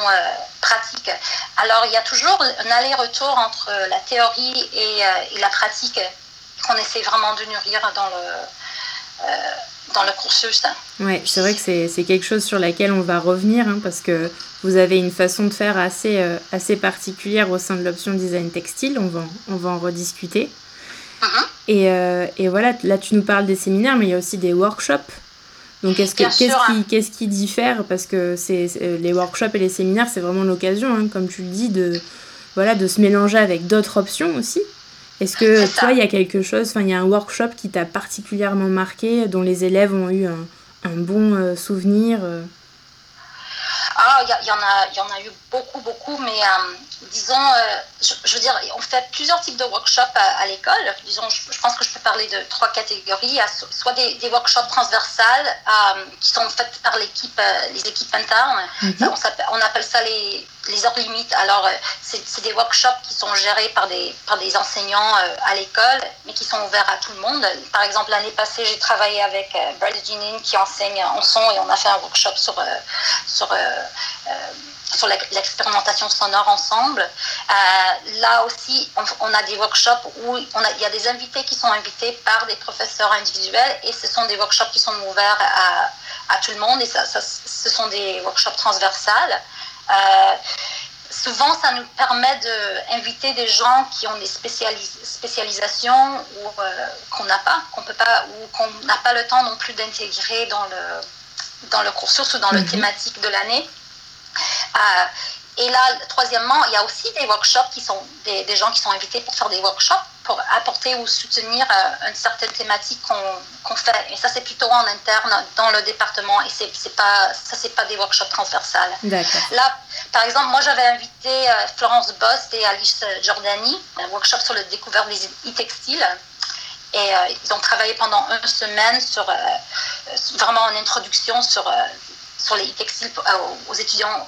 pratique. Alors, il y a toujours un aller-retour entre la théorie et, et la pratique qu'on essaie vraiment de nourrir dans le, dans le cursus. Oui, c'est vrai que c'est quelque chose sur laquelle on va revenir hein, parce que vous avez une façon de faire assez, assez particulière au sein de l'option design textile. On va, on va en rediscuter. Uh-huh. et, et, voilà, là tu nous parles des séminaires, mais il y a aussi des workshops. Donc qu'est-ce qui, qu'est-ce qui diffère? Parce que c'est, les workshops et les séminaires, c'est vraiment l'occasion, hein, comme tu le dis, de, voilà, de se mélanger avec d'autres options aussi. Est-ce que toi, il y a quelque chose, enfin, il y a un workshop qui t'a particulièrement marqué, dont les élèves ont eu un, un bon euh, souvenir euh? Ah, il y, en a, y en a eu beaucoup, beaucoup, mais euh, disons, euh, je, veux dire, on fait plusieurs types de workshops à, l'école. Disons, je, pense que je peux parler de trois catégories. Soit des, workshops transversales euh, qui sont faits par l'équipe, les équipes internes. Mhm. on, appelle ça les, les heures limites. Alors, c'est des workshops qui sont gérés par des, par des enseignants à l'école, mais qui sont ouverts à tout le monde. Par exemple, l'année passée, j'ai travaillé avec Brad Jeanin qui enseigne en son et on a fait un workshop sur, sur sur l'expérimentation sonore ensemble. Euh, là aussi, on, a des workshops où on a, il y a des invités qui sont invités par des professeurs individuels et ce sont des workshops qui sont ouverts à, à tout le monde et ça, ce sont des workshops transversales. Euh, souvent, ça nous permet d'inviter des gens qui ont des spécialisations ou euh, qu'on n'a pas, qu'on peut pas, ou qu'on n'a pas le temps non plus d'intégrer dans le dans le cursus ou dans le mhm. thématique de l'année. Euh, et là, troisièmement, il y a aussi des workshops qui sont des, des, gens qui sont invités pour faire des workshops pour apporter ou soutenir euh, une certaine thématique qu'on fait. Et ça, c'est plutôt en interne dans le département et c'est pas ça, c'est pas des workshops transversales. Là, par exemple, moi, j'avais invité euh, Florence Bost et Alice Giordani, un workshop sur le découverte des e-textiles. Et ils ont travaillé pendant une semaine sur vraiment une introduction sur sur les textiles aux étudiants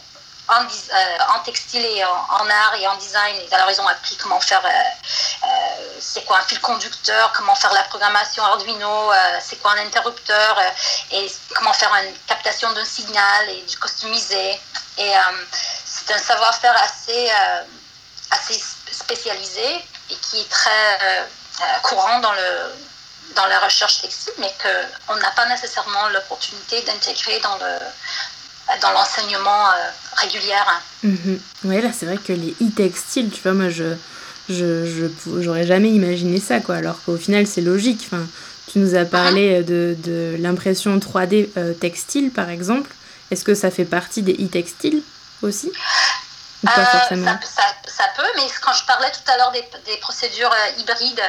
en, euh, en, textile et en, art et en design. alors, ils ont appris comment faire, euh, euh, c'est quoi un fil conducteur, comment faire la programmation Arduino, c'est quoi un interrupteur, et comment faire une captation d'un signal et du customiser. Et c'est un savoir-faire assez, assez spécialisé et qui est très courant dans le dans la recherche textile, mais qu'on n'a pas nécessairement l'opportunité d'intégrer dans le dans l'enseignement euh, régulier. Mhm. Oui, là, c'est vrai que les e-textiles, tu vois, moi, je je j'aurais jamais imaginé ça, quoi. Alors qu'au final, c'est logique. Enfin, tu nous as parlé de, de l'impression 3D euh, textile, par exemple. Est-ce que ça fait partie des e-textiles aussi? Pas euh, forcément? Ça, ça, peut, mais quand je parlais tout à l'heure des, des, procédures hybrides,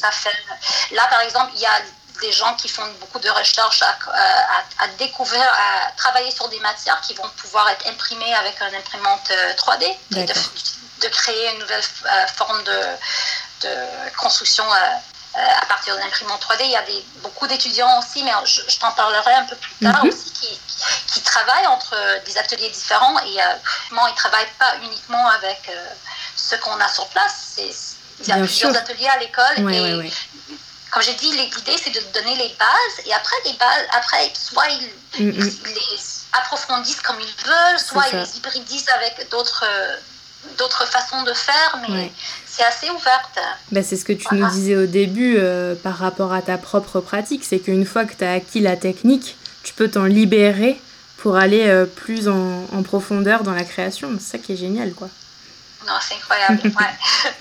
ça fait. Là, par exemple, il y a des gens qui font beaucoup de recherches à, découvrir, à travailler sur des matières qui vont pouvoir être imprimées avec une imprimante 3D, euh, et de, créer une nouvelle euh, forme de, de construction euh, à partir d'une imprimante 3D. Il y a des, beaucoup d'étudiants aussi, mais je, t'en parlerai un peu plus tard mhm. aussi, qui, qui, travaillent entre des ateliers différents et euh, ils ne travaillent pas uniquement avec ce qu'on a sur place. Il y a plusieurs ateliers à l'école et comme j'ai dit, l'idée, c'est de donner les bases et après, les bases, après soit ils, mm, mm. les approfondissent comme ils veulent, soit ils les hybridisent avec d'autres d'autres façons de faire, mais c'est assez ouverte. Bah, c'est ce que tu nous disais au début euh, par rapport à ta propre pratique, c'est qu'une fois que tu as acquis la technique, tu peux t'en libérer pour aller euh, plus en, en, profondeur dans la création. C'est ça qui est génial, quoi. Non, c'est incroyable, <laughs> ouais.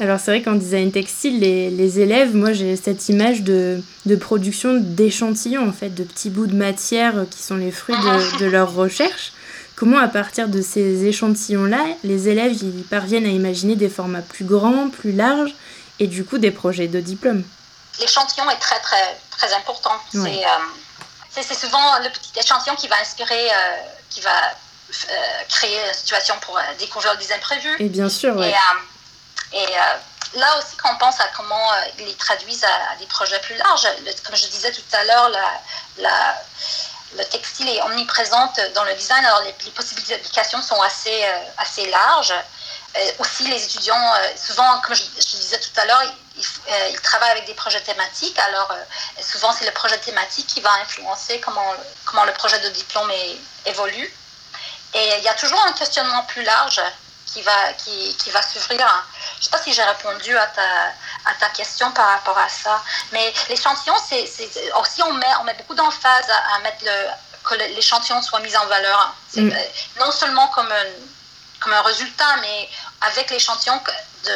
Alors c'est vrai qu'en design textile, les, les élèves, moi j'ai cette image de, de production d'échantillons, en fait, de petits bouts de matière qui sont les fruits de, de <laughs> leur recherche. Comment à partir de ces échantillons-là, les élèves ils parviennent à imaginer des formats plus grands, plus larges, et du coup des projets de diplôme? L'échantillon est très très très important. Euh, c'est souvent le petit échantillon qui va inspirer, euh, qui va euh, créer la situation pour découvrir des imprévus. Et bien sûr, oui. Et euh, là aussi, quand on pense à comment euh, ils les traduisent à, des projets plus larges, comme je disais tout à l'heure, le textile est omniprésent dans le design, alors les, possibilités d'application sont assez, euh, assez larges. aussi, les étudiants, souvent, comme je, disais tout à l'heure, ils, ils, travaillent avec des projets thématiques. Alors, souvent, c'est le projet thématique qui va influencer comment, comment le projet de diplôme évolue. Et il y a toujours un questionnement plus large qui va, qui, qui va s'ouvrir. je sais pas si j'ai répondu à ta, à ta question par rapport à ça. Mais l'échantillon, c'est aussi on met, on met beaucoup d'emphase à, mettre le, que l'échantillon soit mis en valeur. Mm. Euh, non seulement comme un, comme un résultat, mais avec l'échantillon de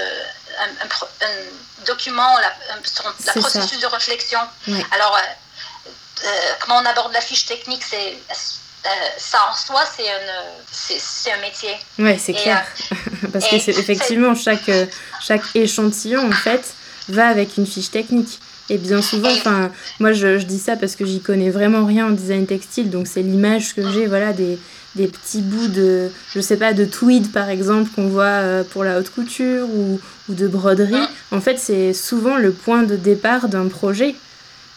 un, document, la, la processus de réflexion. Alors, euh, euh, comment on aborde la fiche technique, c'est ça en soi, c'est un métier. Oui, c'est clair. <laughs> Parce que effectivement, chaque, chaque échantillon, en fait, va avec une fiche technique. Et bien souvent, enfin, moi je, je, dis ça parce que j'y connais vraiment rien en design textile, donc c'est l'image que j'ai, voilà, des, des, petits bouts de, je sais pas, de tweed par exemple qu'on voit euh, pour la haute couture ou, ou de broderie. En fait, c'est souvent le point de départ d'un projet.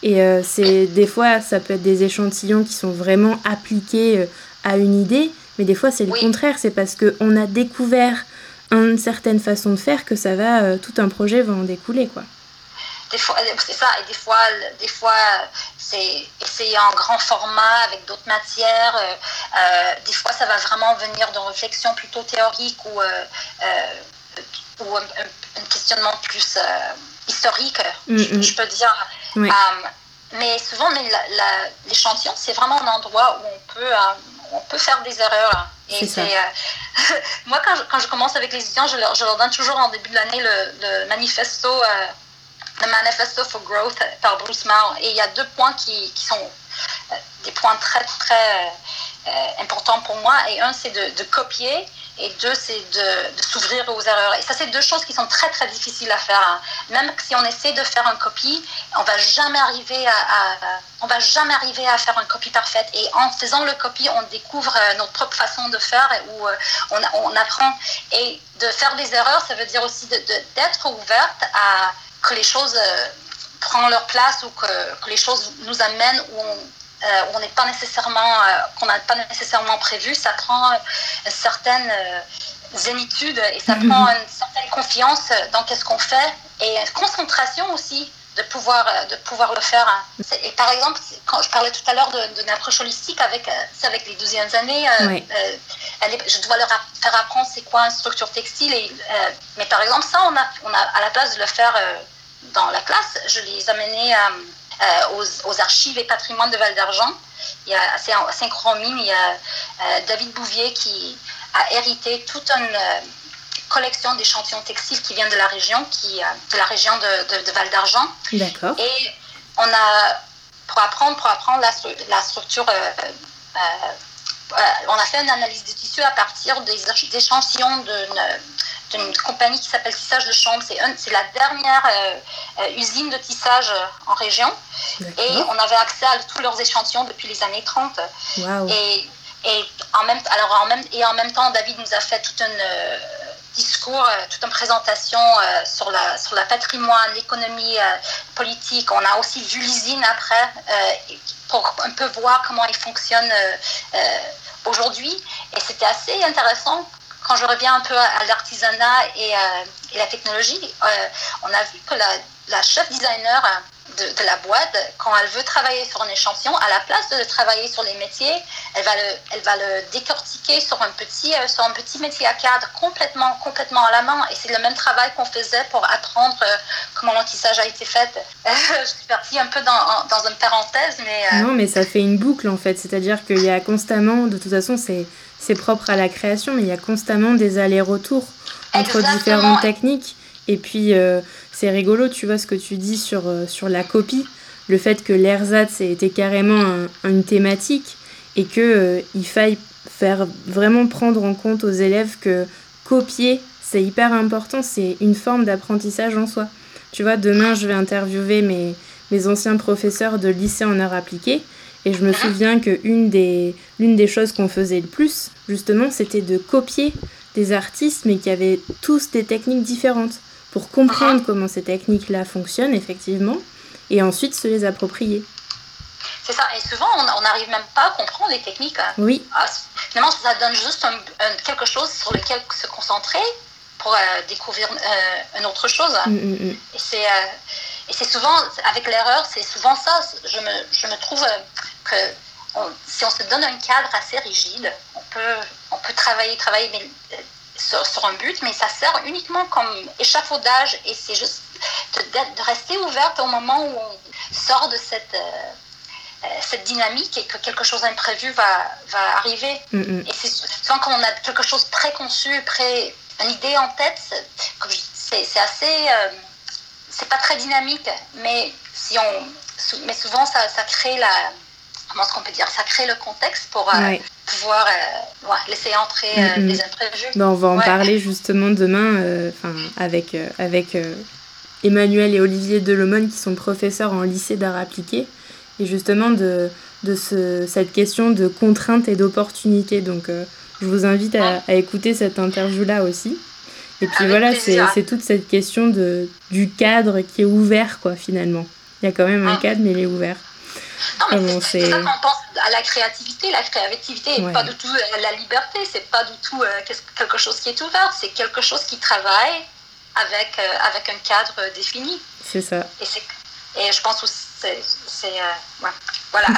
Et euh, c'est des fois, ça peut être des échantillons qui sont vraiment appliqués euh, à une idée, mais des fois c'est le contraire, c'est parce qu'on a découvert une certaine façon de faire que ça va, tout un projet va en découler, quoi des fois, c'est ça, et des fois, des fois c'est essayer en grand format avec d'autres matières. Euh, euh, des fois, ça va vraiment venir de réflexion plutôt théorique ou, euh, ou un, questionnement plus historique, je, peux dire. mais souvent, l'échantillon, c'est vraiment un endroit où on peut, on peut faire des erreurs. Et c'est <laughs> moi, quand je, quand je, commence avec les étudiants, je leur, je leur donne toujours en début de l'année le, le, manifesto The Manifesto for Growth par Bruce Mao. Et il y a deux points qui, qui sont euh, des points très, très euh, importants pour moi. Et un, c'est de, de, copier. Et deux, c'est de, s'ouvrir aux erreurs. Et ça, c'est deux choses qui sont très, très difficiles à faire. Hein. Même si on essaie de faire une copie, on va jamais arriver à, on va jamais arriver à faire une copie parfaite. Et en faisant le copie, on découvre euh, notre propre façon de faire où on, on apprend. Et de faire des erreurs, ça veut dire aussi d'être ouverte à que les choses euh, prennent leur place ou que, que, les choses nous amènent où on euh, on n'est pas nécessairement euh, qu'on n'a pas nécessairement prévu ça prend une certaine zénitude et ça mhm. prend une certaine confiance dans qu'est-ce qu'on fait et une concentration aussi de pouvoir, de pouvoir le faire. Et par exemple, quand je parlais tout à l'heure d'une approche holistique avec, avec les deuxièmes années, je dois leur faire apprendre c'est quoi une structure textile. Et, mais par exemple, ça, on a, on a, à la place de le faire dans la classe, je les amenais aux, aux, archives et patrimoines de Val d'Argent. A, à Saint-Cromine, il y a David Bouvier qui a hérité toute une collection d'échantillons textiles qui viennent de la région, qui, de la région de, de, Val d'Argent. D'accord. Et on a, pour apprendre, pour apprendre la, la structure, euh, euh, on a fait une analyse des tissus à partir des échantillons d'une compagnie qui s'appelle Tissage de Chambre. C'est la dernière euh, usine de tissage en région. Et on avait accès à tous leurs échantillons depuis les années 30. Et, et, en même, alors en même, et en même temps, David nous a fait toute une discours, euh, toute une présentation euh, sur, la, sur la patrimoine, l'économie euh, politique. On a aussi vu l'usine après pour un peu voir comment il fonctionne aujourd'hui. Et c'était assez intéressant quand je reviens un peu à, l'artisanat et, et, la technologie. on a vu que la, la chef designer de, la boîte, quand elle veut travailler sur un échantillon, à la place de travailler sur les métiers, elle va le, elle va le décortiquer sur un, petit, euh, sur un petit métier à cadre complètement, complètement à la main. Et c'est le même travail qu'on faisait pour apprendre euh, comment l'antissage a été fait. <laughs> je suis partie un peu dans, dans une parenthèse, mais... Euh, non, mais ça fait une boucle en fait. C'est-à-dire qu'il y a constamment, de toute façon, c'est, c'est propre à la création, mais il y a constamment des allers-retours entre différentes techniques. Et puis, c'est rigolo, tu vois, ce que tu dis sur, euh, sur la copie, le fait que l'ersatz était carrément une thématique et qu'il euh, il faille faire vraiment prendre en compte aux élèves que copier, c'est hyper important, c'est une forme d'apprentissage en soi. Tu vois, demain, je vais interviewer mes, mes anciens professeurs de lycée en arts appliqués. Et je me souviens que une des, l'une des choses qu'on faisait le plus, justement, c'était de copier des artistes, mais qui avaient tous des techniques différentes pour comprendre comment ces techniques-là fonctionnent effectivement et ensuite se les approprier. C'est ça, et souvent on n'arrive même pas à comprendre les techniques. Hein. Oui. Ah, finalement, ça donne juste quelque chose sur lequel se concentrer pour euh, découvrir euh, une autre chose. Mm, mm, mm. Et c'est euh, et c'est souvent, avec l'erreur, c'est souvent ça. Je me, je me trouve que si on se donne un cadre assez rigide, on peut, on peut travailler, travailler, mais sur, un but, mais ça sert uniquement comme échafaudage et c'est juste de, rester ouverte au moment où on sort de cette, euh, euh, cette dynamique et que quelque chose d'imprévu va, va arriver. Et c'est souvent quand on a quelque chose préconçu, pré, une idée en tête, c'est assez. Euh, c'est pas très dynamique, mais, si on, mais souvent ça, ça crée la. Comment est-ce qu'on peut dire Ça crée le contexte pour pouvoir laisser entrer les imprévus. Ben, on va en parler justement demain avec, avec Emmanuel et Olivier Delomone qui sont professeurs en lycée d'art appliqué et justement de, de ce, cette question de contrainte et d'opportunité. Donc euh, je vous invite à, écouter cette interview-là aussi. Et puis voilà, c'est toute cette question de, du cadre qui est ouvert, quoi, finalement. Il y a quand même un cadre, mais il est ouvert. C'est ça qu'on pense à la créativité. La créativité n'est pas du tout euh, la liberté, c'est pas du tout euh, quelque chose qui est ouvert, c'est quelque chose qui travaille avec, euh, avec un cadre défini. C'est ça. Et, et je pense aussi c'est euh, voilà.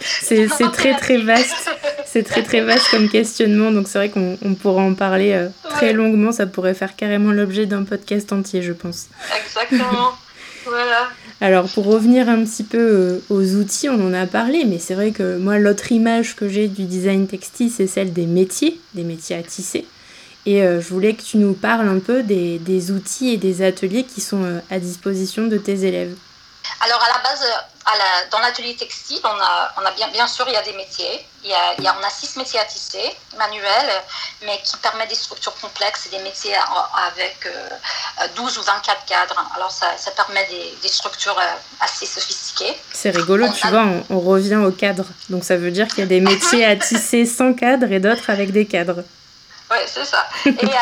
<laughs> c'est très très vaste. C'est très très vaste comme questionnement, donc c'est vrai qu'on on pourra en parler euh, très longuement. Ça pourrait faire carrément l'objet d'un podcast entier, je pense. Exactement. Voilà. Alors pour revenir un petit peu aux outils, on en a parlé, mais c'est vrai que moi l'autre image que j'ai du design textile, c'est celle des métiers, des métiers à tisser. Et euh, je voulais que tu nous parles un peu des, des outils et des ateliers qui sont euh, à disposition de tes élèves. Alors à la base, euh, à la, dans l'atelier textile, on a, on a bien, bien sûr, il y a des métiers. Il y a, il y a, on a six métiers à tisser, manuels, mais qui permettent des structures complexes et des métiers avec 12 ou 24 cadres. Alors ça, ça permet des, des, structures assez sophistiquées. C'est rigolo, tu vois, on, on, revient au cadre. Donc ça veut dire qu'il y a des métiers à tisser <laughs> sans cadre et d'autres avec des cadres. Oui, c'est ça. Et euh,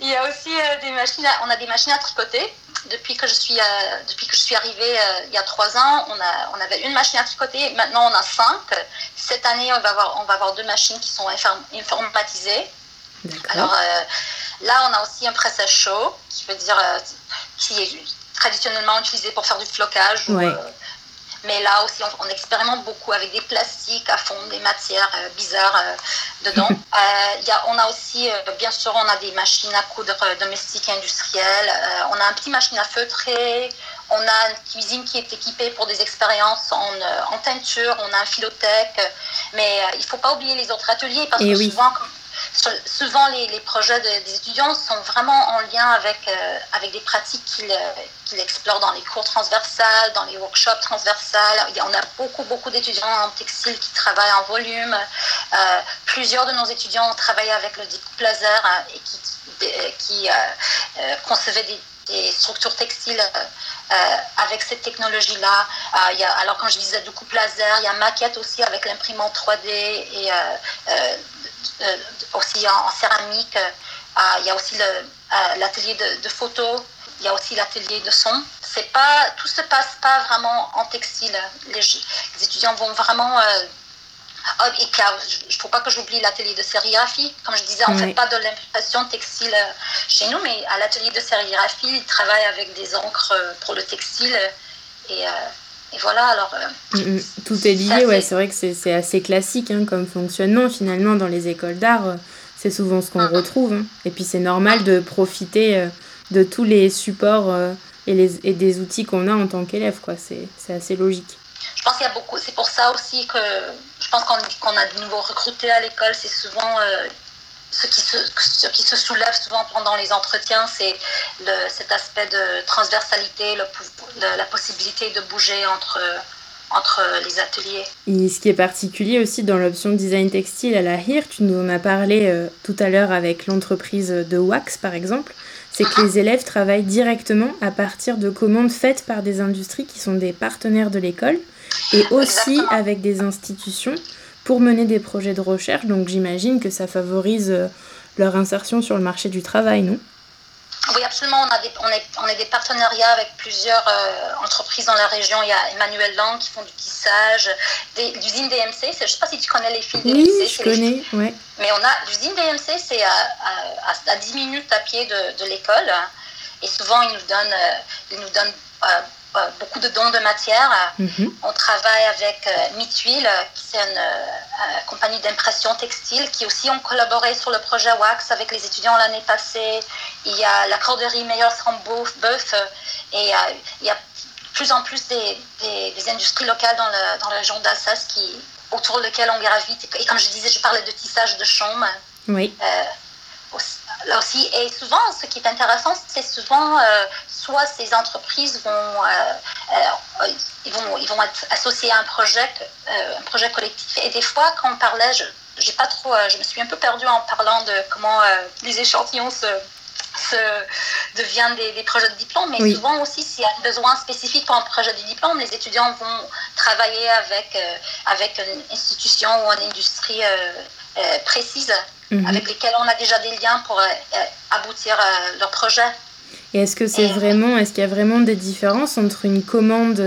il y a aussi euh, des machines, on a des machines à tricoter. Depuis que je suis, euh, depuis que je suis arrivée il y a trois ans, on, a, on avait une machine à tricoter. Maintenant, on a cinq. Cette année, on va avoir, on va avoir deux machines qui sont informatisées. Alors là, on a aussi un pressage chaud, qui veut dire qui est traditionnellement utilisé pour faire du flocage. Mais là aussi, on, expérimente beaucoup avec des plastiques à fond, des matières euh, bizarres euh, dedans. <laughs> Euh, y a, on a aussi, bien sûr, on a des machines à coudre domestiques et industrielles. on a un petit machine à feutrer. On a une cuisine qui est équipée pour des expériences en, en teinture. On a un philothèque. Mais il ne faut pas oublier les autres ateliers parce que souvent, souvent les, projets des étudiants sont vraiment en lien avec, euh, avec des pratiques qu'ils explorent dans les cours transversales, dans les workshops transversales. On a beaucoup, beaucoup d'étudiants en textile qui travaillent en volume. Euh, plusieurs de nos étudiants ont travaillé avec le découpe laser hein, et qui, euh, concevaient des, structures textiles avec cette technologie-là. alors quand je disais découpe laser, il y a maquette aussi avec l'imprimante 3D et euh, aussi en, céramique. Euh, il y a aussi euh, l'atelier de, de photo. Il y a aussi l'atelier de son. C'est pas, tout se passe pas vraiment en textile. Les, étudiants vont vraiment oh, et puis, il ne faut pas que j'oublie l'atelier de sérigraphie. Comme je disais, on ne fait pas de l'impression textile chez nous, mais à l'atelier de sérigraphie, ils travaillent avec des encres pour le textile. Et, et voilà, alors. Euh, mm, mm. tout est lié, ouais, c'est vrai que c'est assez classique hein, comme fonctionnement. Finalement, dans les écoles d'art, euh, c'est souvent ce qu'on mm, retrouve. Hein. Et puis, c'est normal de profiter euh, de tous les supports et, les, et des outils qu'on a en tant qu'élève, quoi. C'est assez logique. Je pense qu'il y a beaucoup. C'est pour ça aussi que je pense qu'on a de nouveau recruté à l'école, c'est souvent ce qui, se, ce qui se soulève souvent pendant les entretiens, c'est cet aspect de transversalité, le, la possibilité de bouger entre, entre les ateliers. Et ce qui est particulier aussi dans l'option design textile à la HIR, tu nous en as parlé euh, tout à l'heure avec l'entreprise de Wax par exemple, c'est que les élèves travaillent directement à partir de commandes faites par des industries qui sont des partenaires de l'école et aussi avec des institutions pour mener des projets de recherche. Donc j'imagine que ça favorise euh, leur insertion sur le marché du travail, non? Oui, absolument. On, a des, on, est, on des partenariats avec plusieurs euh, entreprises dans la région. Il y a Emmanuel Lang qui font du tissage, l'usine DMC. Je ne sais pas si tu connais les fils DMC. Oui, je connais, ouais. Mais on a l'usine DMC, c'est à, à, 10 minutes à pied de, de l'école. Et souvent, ils nous donnent, euh, ils nous donnent beaucoup de dons de matière. Mhm. On travaille avec Mituil, qui est une compagnie d'impression textile, qui aussi ont collaboré sur le projet WAX avec les étudiants l'année passée. Il y a la corderie Meilleur sans et il y a plus en plus des, des, industries locales dans, le, dans la région d'Alsace qui, autour desquelles on gravite. Et comme je disais, je parlais de tissage de chaume. Oui. Euh, là aussi. Et souvent, ce qui est intéressant, c'est souvent, euh, soit ces entreprises vont, euh, ils vont, ils vont être associés à un projet, un projet collectif. Et des fois, quand on parlait, je, j'ai pas trop, je me suis un peu perdue en parlant de comment les échantillons se deviennent des, projets de diplôme, mais souvent aussi, s'il y a un besoin spécifique pour un projet de diplôme, les étudiants vont travailler avec, euh, avec une institution ou une industrie euh, euh, précise mhm. avec lesquelles on a déjà des liens pour aboutir à leur projet. Et est-ce que c'est vraiment, est-ce qu'il y a vraiment des différences entre une commande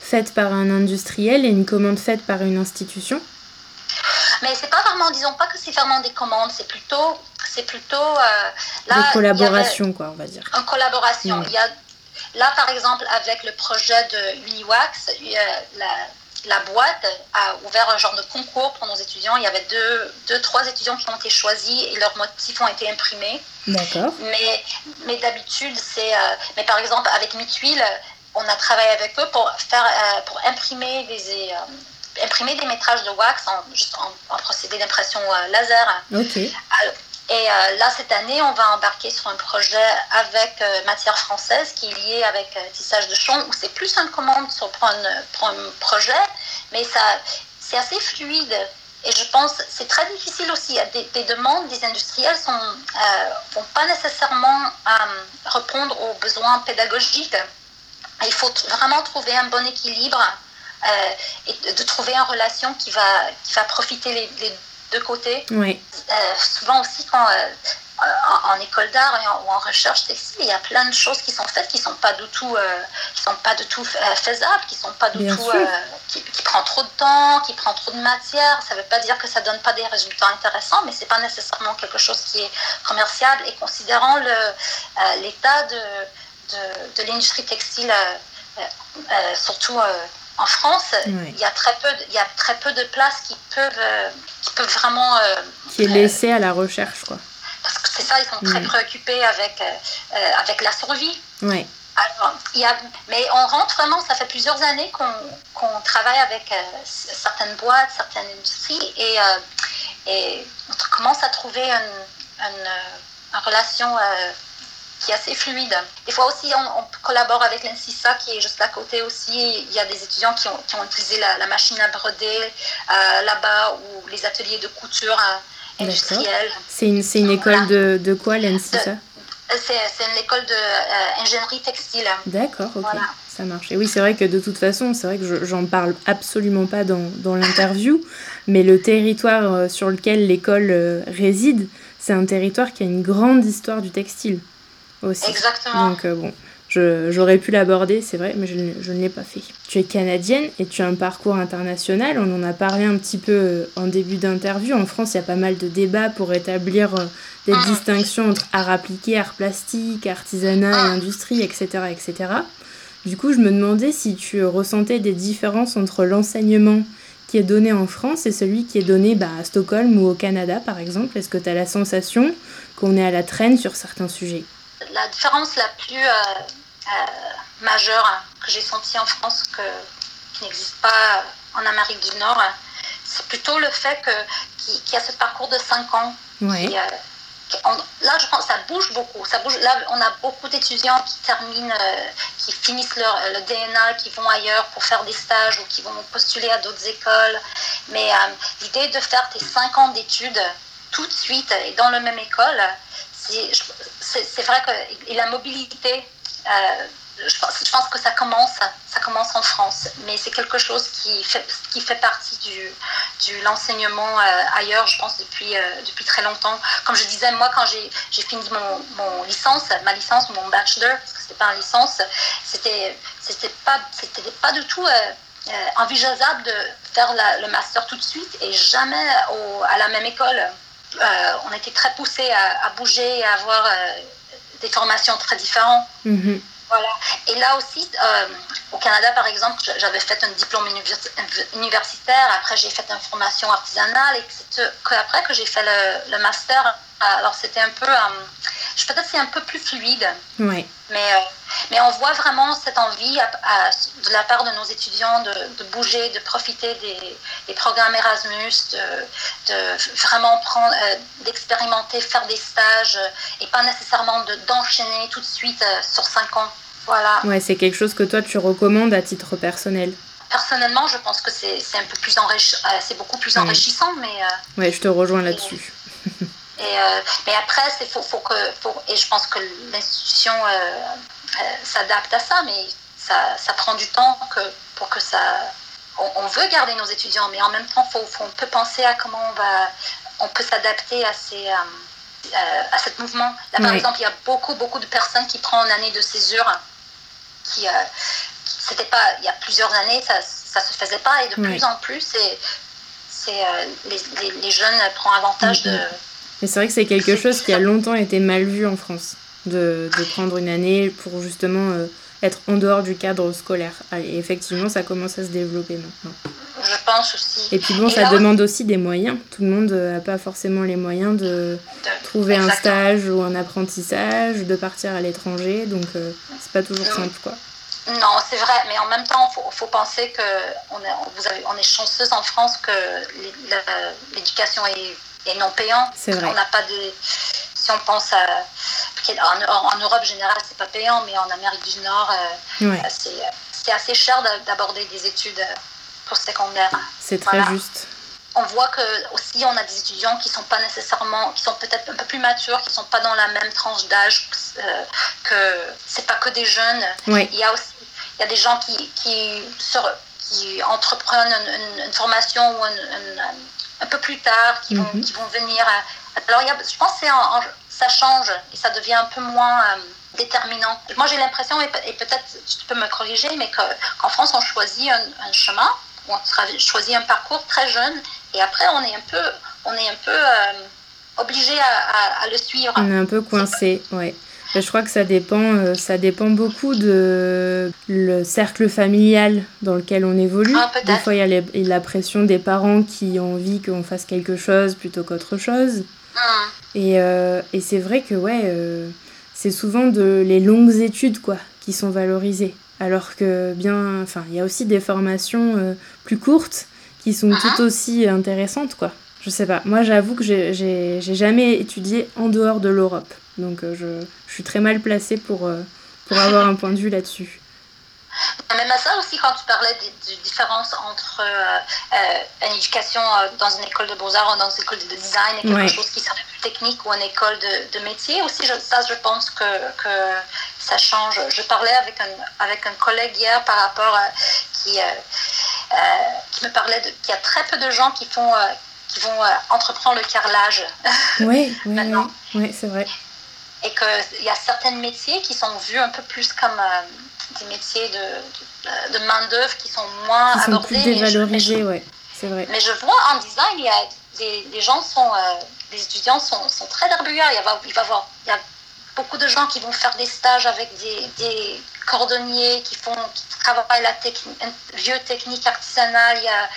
faite par un industriel et une commande faite par une institution? Mais c'est pas vraiment, disons pas que c'est vraiment des commandes, c'est plutôt, c'est plutôt euh, là. collaboration, quoi, on va dire. En collaboration. Il y a, là, par exemple, avec le projet de Uniwax, la, la boîte a ouvert un genre de concours pour nos étudiants. Il y avait deux, deux trois étudiants qui ont été choisis et leurs motifs ont été imprimés. D'accord. Mais, mais d'habitude, c'est. Euh, mais par exemple, avec Mituil, on a travaillé avec eux pour, faire, euh, pour imprimer des, imprimer des métrages de wax en, juste en, procédé d'impression euh, laser. Ok. Et euh, là, cette année, on va embarquer sur un projet avec euh, Matière Française qui est lié avec tissage de chon, où c'est plus une commande sur, pour, un, projet, mais ça, c'est assez fluide. Et je pense c'est très difficile aussi. Des, des demandes des industriels ne vont pas nécessairement répondre aux besoins pédagogiques. Il faut vraiment trouver un bon équilibre euh, et de trouver une relation qui va, qui va profiter les, deux côtés. Oui. Euh, souvent aussi, quand, euh, en, école d'art ou en recherche textile, il y a plein de choses qui sont faites qui ne sont pas du tout, qui sont pas du tout faisables, qui sont pas du tout, qui, qui, prend trop de temps, qui prend trop de matière. Ça ne veut pas dire que ça donne pas des résultats intéressants, mais c'est pas nécessairement quelque chose qui est commerciable. Et considérant l'état de, de, de l'industrie textile, surtout en France, il, y a très peu de, il y a très peu de places qui peuvent, euh, qui peuvent vraiment... Euh, qui est laissé à la recherche, quoi. Parce que c'est ça, ils sont très préoccupés avec, euh, avec la survie. Oui. il y a, mais on rentre vraiment, ça fait plusieurs années qu'on travaille avec certaines boîtes, certaines industries, et, et on commence à trouver une, une, une relation qui est assez fluide. Des fois aussi, on, collabore avec l'INSISA qui est juste à côté aussi. Il y a des étudiants qui ont, qui ont utilisé la, machine à broder euh, là-bas ou les ateliers de couture euh, industrielle. C'est une, une école de, de, quoi l'INSISA euh, c'est une école d'ingénierie textile. D'accord, ok. Ça marche. Et oui, c'est vrai que de toute façon, c'est vrai que j'en parle absolument pas dans, dans l'interview, mais le territoire sur lequel l'école réside, c'est un territoire qui a une grande histoire du textile aussi. Exactement. Donc euh, bon, j'aurais pu l'aborder, c'est vrai, mais je, je ne l'ai pas fait. Tu es canadienne et tu as un parcours international. On en a parlé un petit peu euh, en début d'interview. En France, il y a pas mal de débats pour établir euh, des mm. distinctions entre art appliqué, art plastique, artisanat et mm. industrie, etc., etc. Du coup, je me demandais si tu ressentais des différences entre l'enseignement qui est donné en France et celui qui est donné bah, à Stockholm ou au Canada, par exemple. Est-ce que tu as la sensation qu'on est à la traîne sur certains sujets? La différence la plus euh, euh, majeure hein, que j'ai sentie en France, que, qui n'existe pas en Amérique du Nord, c'est plutôt le fait qu'il y a ce parcours de 5 ans. là, je pense ça bouge beaucoup. Ça bouge. Là, on a beaucoup d'étudiants qui terminent, euh, qui finissent leur, le DNA, qui vont ailleurs pour faire des stages ou qui vont postuler à d'autres écoles. Mais l'idée de faire tes 5 ans d'études tout de suite et dans la même école, c'est vrai que la mobilité, euh, je, pense, que ça commence, ça commence en France, mais c'est quelque chose qui fait, qui fait partie du, du l'enseignement euh, ailleurs, je pense, depuis, euh, depuis très longtemps. Comme je disais, moi, quand j'ai fini mon, mon, licence, ma licence mon bachelor, parce que c'était pas une licence, c'était pas, pas du tout envisageable de faire le master tout de suite et jamais au, à la même école. Euh, on était très poussés à, bouger et à avoir euh, des formations très différentes. Mhm. Voilà. Et là aussi, euh, au Canada, par exemple, j'avais fait un diplôme universitaire. Après, j'ai fait une formation artisanale. Et c'est après que j'ai fait le, master. Alors, c'était un peu. Euh, je peut-être c'est un peu plus fluide. Oui. Mais, euh, mais on voit vraiment cette envie de la part de nos étudiants de, bouger, de profiter des, programmes Erasmus, de, vraiment prendre, d'expérimenter, faire des stages et pas nécessairement d'enchaîner tout de suite sur cinq ans. Voilà. Ouais, c'est quelque chose que toi tu recommandes à titre personnel. Personnellement, je pense que c'est un peu plus enrichissant, euh, c'est beaucoup plus enrichissant, mais. Euh, ouais, je te rejoins là-dessus. <laughs> Et, euh, mais après, c'est faut, faut que, faut, et je pense que l'institution s'adapte à ça, mais ça, ça, prend du temps que, pour que ça. On, veut garder nos étudiants, mais en même temps, faut, faut, on peut penser à comment on va, on peut s'adapter à ces à ce mouvement. Là, par exemple, il y a beaucoup, beaucoup de personnes qui prennent une année de césure qui, euh, c'était pas il y a plusieurs années ça ça se faisait pas et de plus en plus c'est c'est euh, les, les, jeunes prennent avantage de mais c'est vrai que c'est quelque chose qui a longtemps été mal vu en France de, de prendre une année pour justement euh, être en dehors du cadre scolaire et effectivement ça commence à se développer maintenant je pense aussi. Et puis bon, ça demande aussi des moyens. Tout le monde n'a pas forcément les moyens de, trouver un stage ou un apprentissage, de partir à l'étranger, donc c'est pas toujours simple quoi. Non, c'est vrai, mais en même temps, il faut, penser qu'on est, on est chanceuse en France que l'éducation est, non payante. C'est vrai. On n'a pas de. Si on pense à. En, Europe, en général, c'est pas payant, mais en Amérique du Nord, euh, c'est assez cher d'aborder des études pour secondaire. C'est très juste. On voit que aussi on a des étudiants qui sont pas nécessairement, qui sont peut-être un peu plus matures, qui sont pas dans la même tranche d'âge, euh, que c'est pas que des jeunes. Il y a aussi il y a des gens qui, qui, qui entreprennent une, formation ou un peu plus tard, qui, vont, mhm. qui vont venir. Alors, y a, je pense que ça change et ça devient un peu moins euh, déterminant. Moi, j'ai l'impression, et, peut-être tu peux me corriger, mais qu'en France, on choisit un, chemin, on choisit un parcours très jeune et après, on est un peu, on est un peu euh, obligé à, à, le suivre. On est un peu coincé, oui. Je crois que ça dépend, euh, ça dépend beaucoup de le cercle familial dans lequel on évolue. Ah, des fois, il y a la pression des parents qui ont envie qu'on fasse quelque chose plutôt qu'autre chose. Ah. Et, euh, et c'est vrai que ouais, euh, c'est souvent de, les longues études quoi, qui sont valorisées. Alors que bien, enfin, il y a aussi des formations plus courtes qui sont tout ah. aussi intéressantes quoi. Je sais pas. Moi, j'avoue que j'ai jamais étudié en dehors de l'Europe. Donc, je, je suis très mal placée pour, euh, pour avoir un point de vue là-dessus. Même à ça aussi, quand tu parlais des, différences entre euh, euh, une éducation dans une école de beaux-arts ou dans une école de design et quelque chose qui serait plus technique ou une école de, de métier, aussi, ça, je pense que, que, ça change. Je parlais avec un, avec un collègue hier par rapport à qui, qui me parlait qu'il y a très peu de gens qui font qui vont entreprendre le carrelage. Oui, oui, oui, oui c'est vrai et qu'il y a certains métiers qui sont vus un peu plus comme euh, des métiers de, de, main-d'œuvre qui sont moins qui abordés. Sont plus dévalorisés, oui, c'est vrai. Mais je vois en design, il y a des, les gens sont, euh, les étudiants sont, sont très darbuyants. Il, va, il, va avoir, il y a beaucoup de gens qui vont faire des stages avec des, des cordonniers qui font, qui travaillent la technique, vieux technique artisanale. Il y a,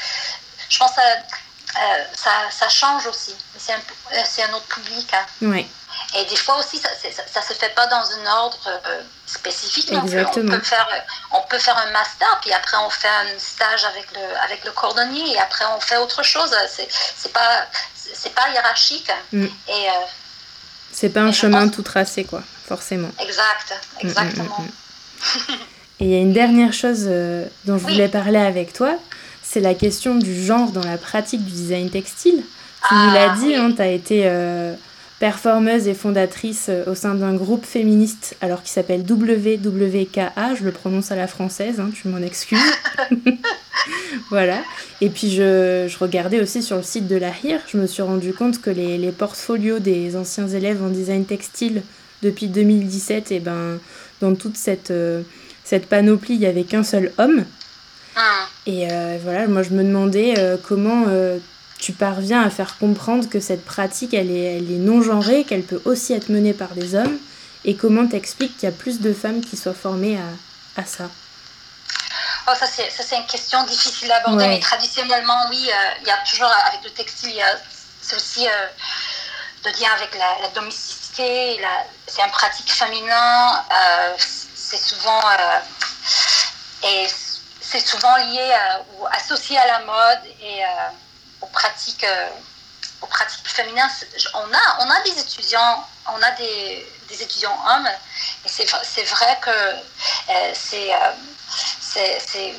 je pense que euh, ça, ça, change aussi. C'est un, un, autre public. Hein. Oui. Et des fois aussi, ça ne se fait pas dans un ordre euh, spécifique. On peut, faire, on peut faire un master, puis après on fait un stage avec le, avec le cordonnier, et après on fait autre chose. C'est pas, pas hiérarchique. Mm. Et, euh, c'est pas un chemin tout tracé, quoi, forcément. Exact, mm, mm, exactement. et il y a une dernière chose euh, dont je voulais parler avec toi, c'est la question du genre dans la pratique du design textile. Tu nous l'as ah, dit, hein, tu as été performeuse et fondatrice euh, au sein d'un groupe féministe alors qui s'appelle WWKA, je le prononce à la française, hein, tu m'en excuses. <laughs> voilà. Et puis je, je, regardais aussi sur le site de la HIR, je me suis rendu compte que les, les portfolios des anciens élèves en design textile depuis 2017, et eh ben, dans toute cette, euh, cette panoplie, il n'y avait qu'un seul homme. Ah. Et euh, voilà, moi je me demandais comment tu parviens à faire comprendre que cette pratique, elle est, elle est non genrée, qu'elle peut aussi être menée par des hommes, Et comment t'expliques qu'il y a plus de femmes qui soient formées à, à ça? Oh, ça, c'est une question difficile à aborder, mais traditionnellement, oui, euh, il y a toujours, avec le textile, c'est aussi euh, le lien avec la, domesticité, c'est une pratique féminin, euh, c'est souvent, et c'est souvent lié ou associé à la mode et aux pratiques aux pratiques féminines, on a, on a des étudiants, on a des, des étudiants hommes, et c'est vrai que euh, c'est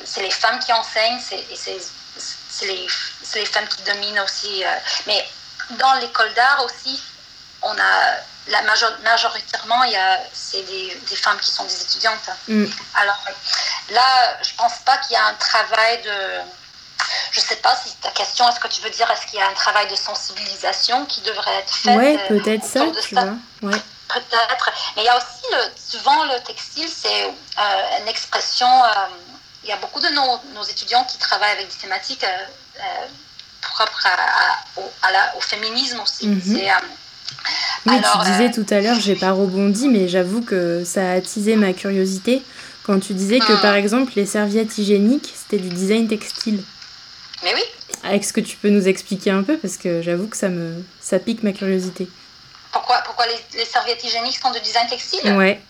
c'est les femmes qui enseignent, c'est les, les, femmes qui dominent aussi. Euh, mais dans l'école d'art aussi, on a la majoritairement, il y a c'est des, des, femmes qui sont des étudiantes. Mm. Alors là, je pense pas qu'il y a un travail de je ne sais pas si ta question, est-ce que tu veux dire, est-ce qu'il y a un travail de sensibilisation qui devrait être fait Oui, euh, peut-être ça, tu vois. Ouais. Peut-être. Mais il y a aussi, le, souvent, le textile, c'est euh, une expression. Euh, il y a beaucoup de nos, nos, étudiants qui travaillent avec des thématiques propres à, au, la, au, féminisme aussi. Mhm. oui, tu disais tout à l'heure, j'ai pas rebondi, mais j'avoue que ça a attisé ma curiosité quand tu disais que, hmm. par exemple, les serviettes hygiéniques, c'était du design textile. Mais oui. Est-ce que tu peux nous expliquer un peu Parce que j'avoue que ça, me, ça pique ma curiosité. Pourquoi, pourquoi les, serviettes hygiéniques sont de design textile Ouais.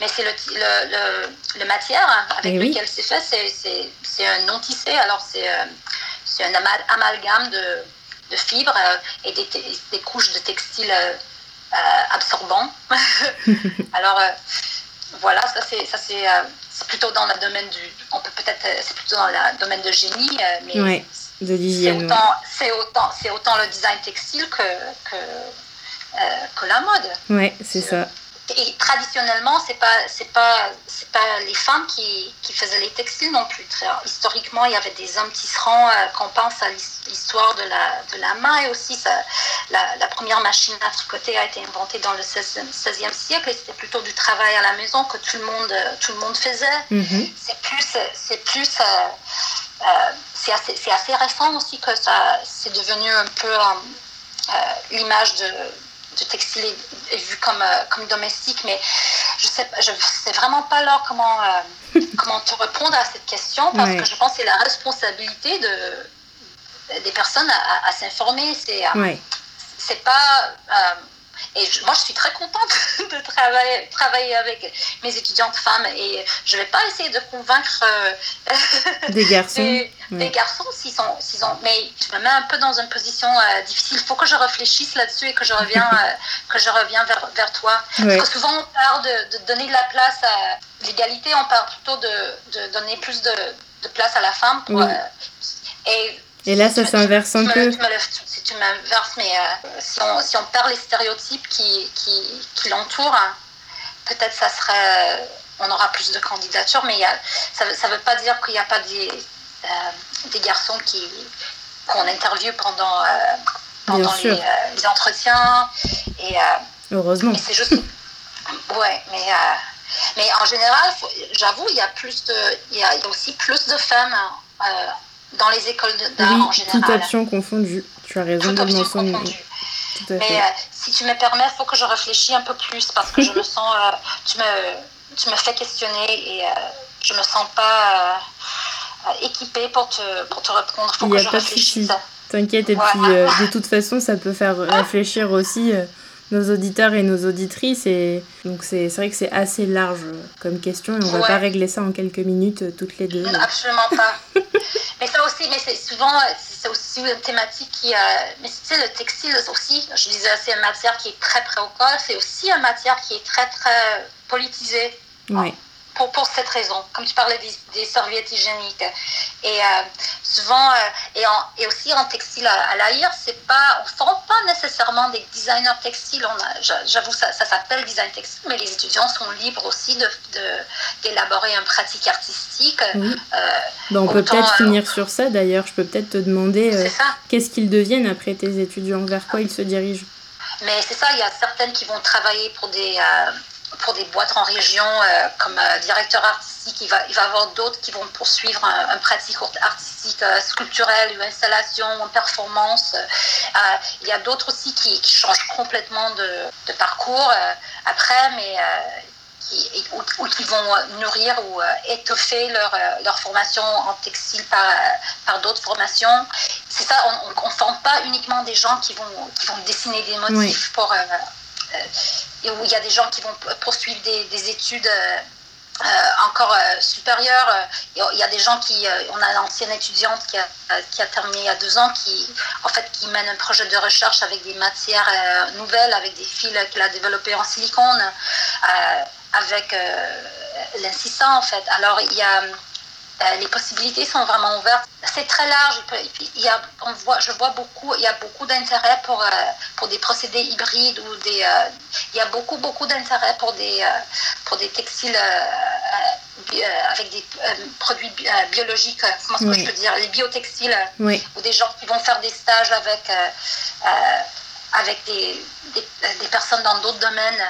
Mais c'est le, le, le, matière avec eh lequel c'est fait, c'est un non tissé. Alors c'est euh, un amalgame de, de fibres euh, et des, des, couches de textile euh, absorbants. <laughs> <laughs> Alors voilà, ça c'est c'est plutôt dans le domaine du, on peut peut-être, euh, c'est plutôt dans le domaine de génie, euh, mais ouais, de l'hygiène. C'est autant, c'est autant, le design textile que que, euh, que la mode. Ouais, c'est ça et traditionnellement, c'est pas c'est pas c'est pas les femmes qui, qui, faisaient les textiles non plus. historiquement, il y avait des hommes tisserands. Euh, qu'on pense à l'histoire de la de la main et aussi ça, la, la, première machine à tricoter a été inventée dans le 16e, 16e siècle et c'était plutôt du travail à la maison que tout le monde tout le monde faisait. Mm-hmm. C'est plus c'est plus euh, euh, c'est assez, assez, récent aussi que ça c'est devenu un peu l'image de de textile est, vu comme, euh, comme domestique, mais je sais, je sais vraiment pas là comment, euh, <laughs> comment te répondre à cette question parce que je pense que c'est la responsabilité de, des personnes à, s'informer. C'est euh, c'est pas et moi, je suis très contente <laughs> de travailler, travailler avec mes étudiantes femmes et je ne vais pas essayer de convaincre euh, <laughs> des garçons. des, garçons s'ils sont, s'ils ont. Mais je me mets un peu dans une position euh, difficile. Il faut que je réfléchisse là-dessus et que je reviens, <laughs> euh, que je reviens vers, vers toi. Parce que souvent, on parle de, de, donner de la place à l'égalité, on parle plutôt de, de donner plus de, de, place à la femme. Pour, et, et là, ça s'inverse un peu tu m'inverses, mais euh, si, on, si on perd les stéréotypes qui, qui, qui l'entourent, peut-être ça serait, on aura plus de candidatures, mais y a, ça ne veut pas dire qu'il n'y a pas des, euh, des garçons qui, qu'on interviewe pendant, euh, pendant les, les, entretiens. Et, Heureusement. c'est juste. ouais, mais. mais en général, j'avoue, il y a plus de, il y a aussi plus de femmes dans les écoles d'art en général. Toute option confondue. Tu as raison de mentionner. Mais euh, si tu me permets, il faut que je réfléchisse un peu plus parce que je me sens. Euh, tu, me, tu me fais questionner et euh, je me sens pas équipée pour te, pour te répondre. Il faut que je réfléchisse. T'inquiète, et puis de toute façon, ça peut faire réfléchir aussi nos auditeurs et nos auditrices. Et donc, c'est vrai que c'est assez large comme question et on va pas régler ça en quelques minutes toutes les deux. Absolument pas. <laughs> mais ça aussi, mais c'est souvent c'est aussi une thématique qui. Euh, mais tu sais, le textile aussi, je disais, c'est une matière qui est très préoccupante, c'est aussi une matière qui est très, très politisée. Oui pour, pour, cette raison, comme tu parlais des, serviettes hygiéniques. Et euh, souvent, euh, et, et, aussi en textile à, l'AIR, c'est pas, on ne forme pas nécessairement des designers textiles. J'avoue, ça, ça s'appelle design textile, mais les étudiants sont libres aussi d'élaborer de, de, une pratique artistique. Euh, ben, on peut peut-être finir sur ça d'ailleurs. Je peux peut-être te demander qu'est-ce qu'ils deviennent après tes étudiants, vers quoi ils se dirigent? Mais c'est ça, il y a certaines qui vont travailler pour des pour des boîtes en région comme directeur artistique. Il va, il va avoir d'autres qui vont poursuivre un, pratique artistique sculpturelle, une installation, une performance. il y a d'autres aussi qui, changent complètement de, de parcours après, mais ou, qui vont nourrir ou euh, étoffer leur, euh, leur formation en textile par, euh, par d'autres formations. C'est ça, on ne forme pas uniquement des gens qui vont, qui vont dessiner des motifs pour... il y a des gens qui vont poursuivre des, des études encore supérieures. Il y a des gens qui... on a une ancienne étudiante qui a, terminé il y a deux ans qui, en fait, qui mène un projet de recherche avec des matières nouvelles, avec des fils qu'elle a développés en silicone avec euh, l'insistant en fait. Alors il y a euh, les possibilités sont vraiment ouvertes. C'est très large. Il y a, on voit, je vois beaucoup, il y a beaucoup d'intérêt pour, euh, pour des procédés hybrides ou des. il y a beaucoup, beaucoup d'intérêt pour des, pour des textiles avec des produits biologiques, comment je peux dire, les biotextiles, ou des gens qui vont faire des stages avec, avec des, des, des personnes dans d'autres domaines.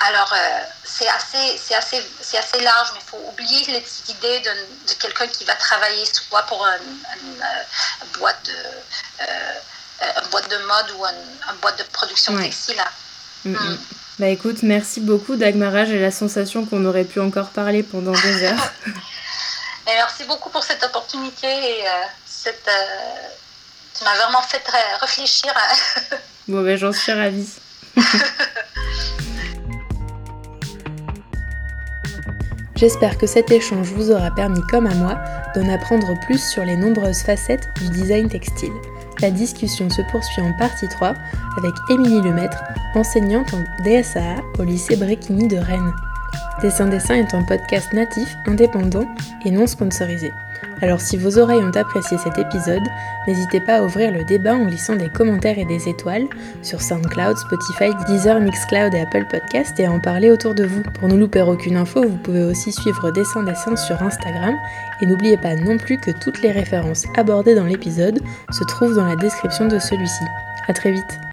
Alors, euh, c'est assez, c'est assez, c'est assez large, mais il faut oublier cette idée de, de quelqu'un qui va travailler soit pour une, euh, boîte, de, euh, boîte de mode ou une, boîte de production textile. Mm, mm. Mm. Bah écoute, merci beaucoup Dagmara. J'ai la sensation qu'on aurait pu encore parler pendant deux heures. <laughs> et merci beaucoup pour cette opportunité et cette, tu m'as vraiment fait réfléchir. bon, ben j'en suis ravie. <laughs> J'espère que cet échange vous aura permis, comme à moi, d'en apprendre plus sur les nombreuses facettes du design textile. La discussion se poursuit en partie 3 avec Émilie Lemaître, enseignante en DSAA au lycée Bréquigny de Rennes. Dessin Dessin est un podcast natif, indépendant et non sponsorisé. Alors si vos oreilles ont apprécié cet épisode, n'hésitez pas à ouvrir le débat en glissant des commentaires et des étoiles sur SoundCloud, Spotify, Deezer, Mixcloud et Apple Podcast et à en parler autour de vous. Pour ne louper aucune info, vous pouvez aussi suivre Dessin Dessin sur Instagram et n'oubliez pas non plus que toutes les références abordées dans l'épisode se trouvent dans la description de celui-ci. A très vite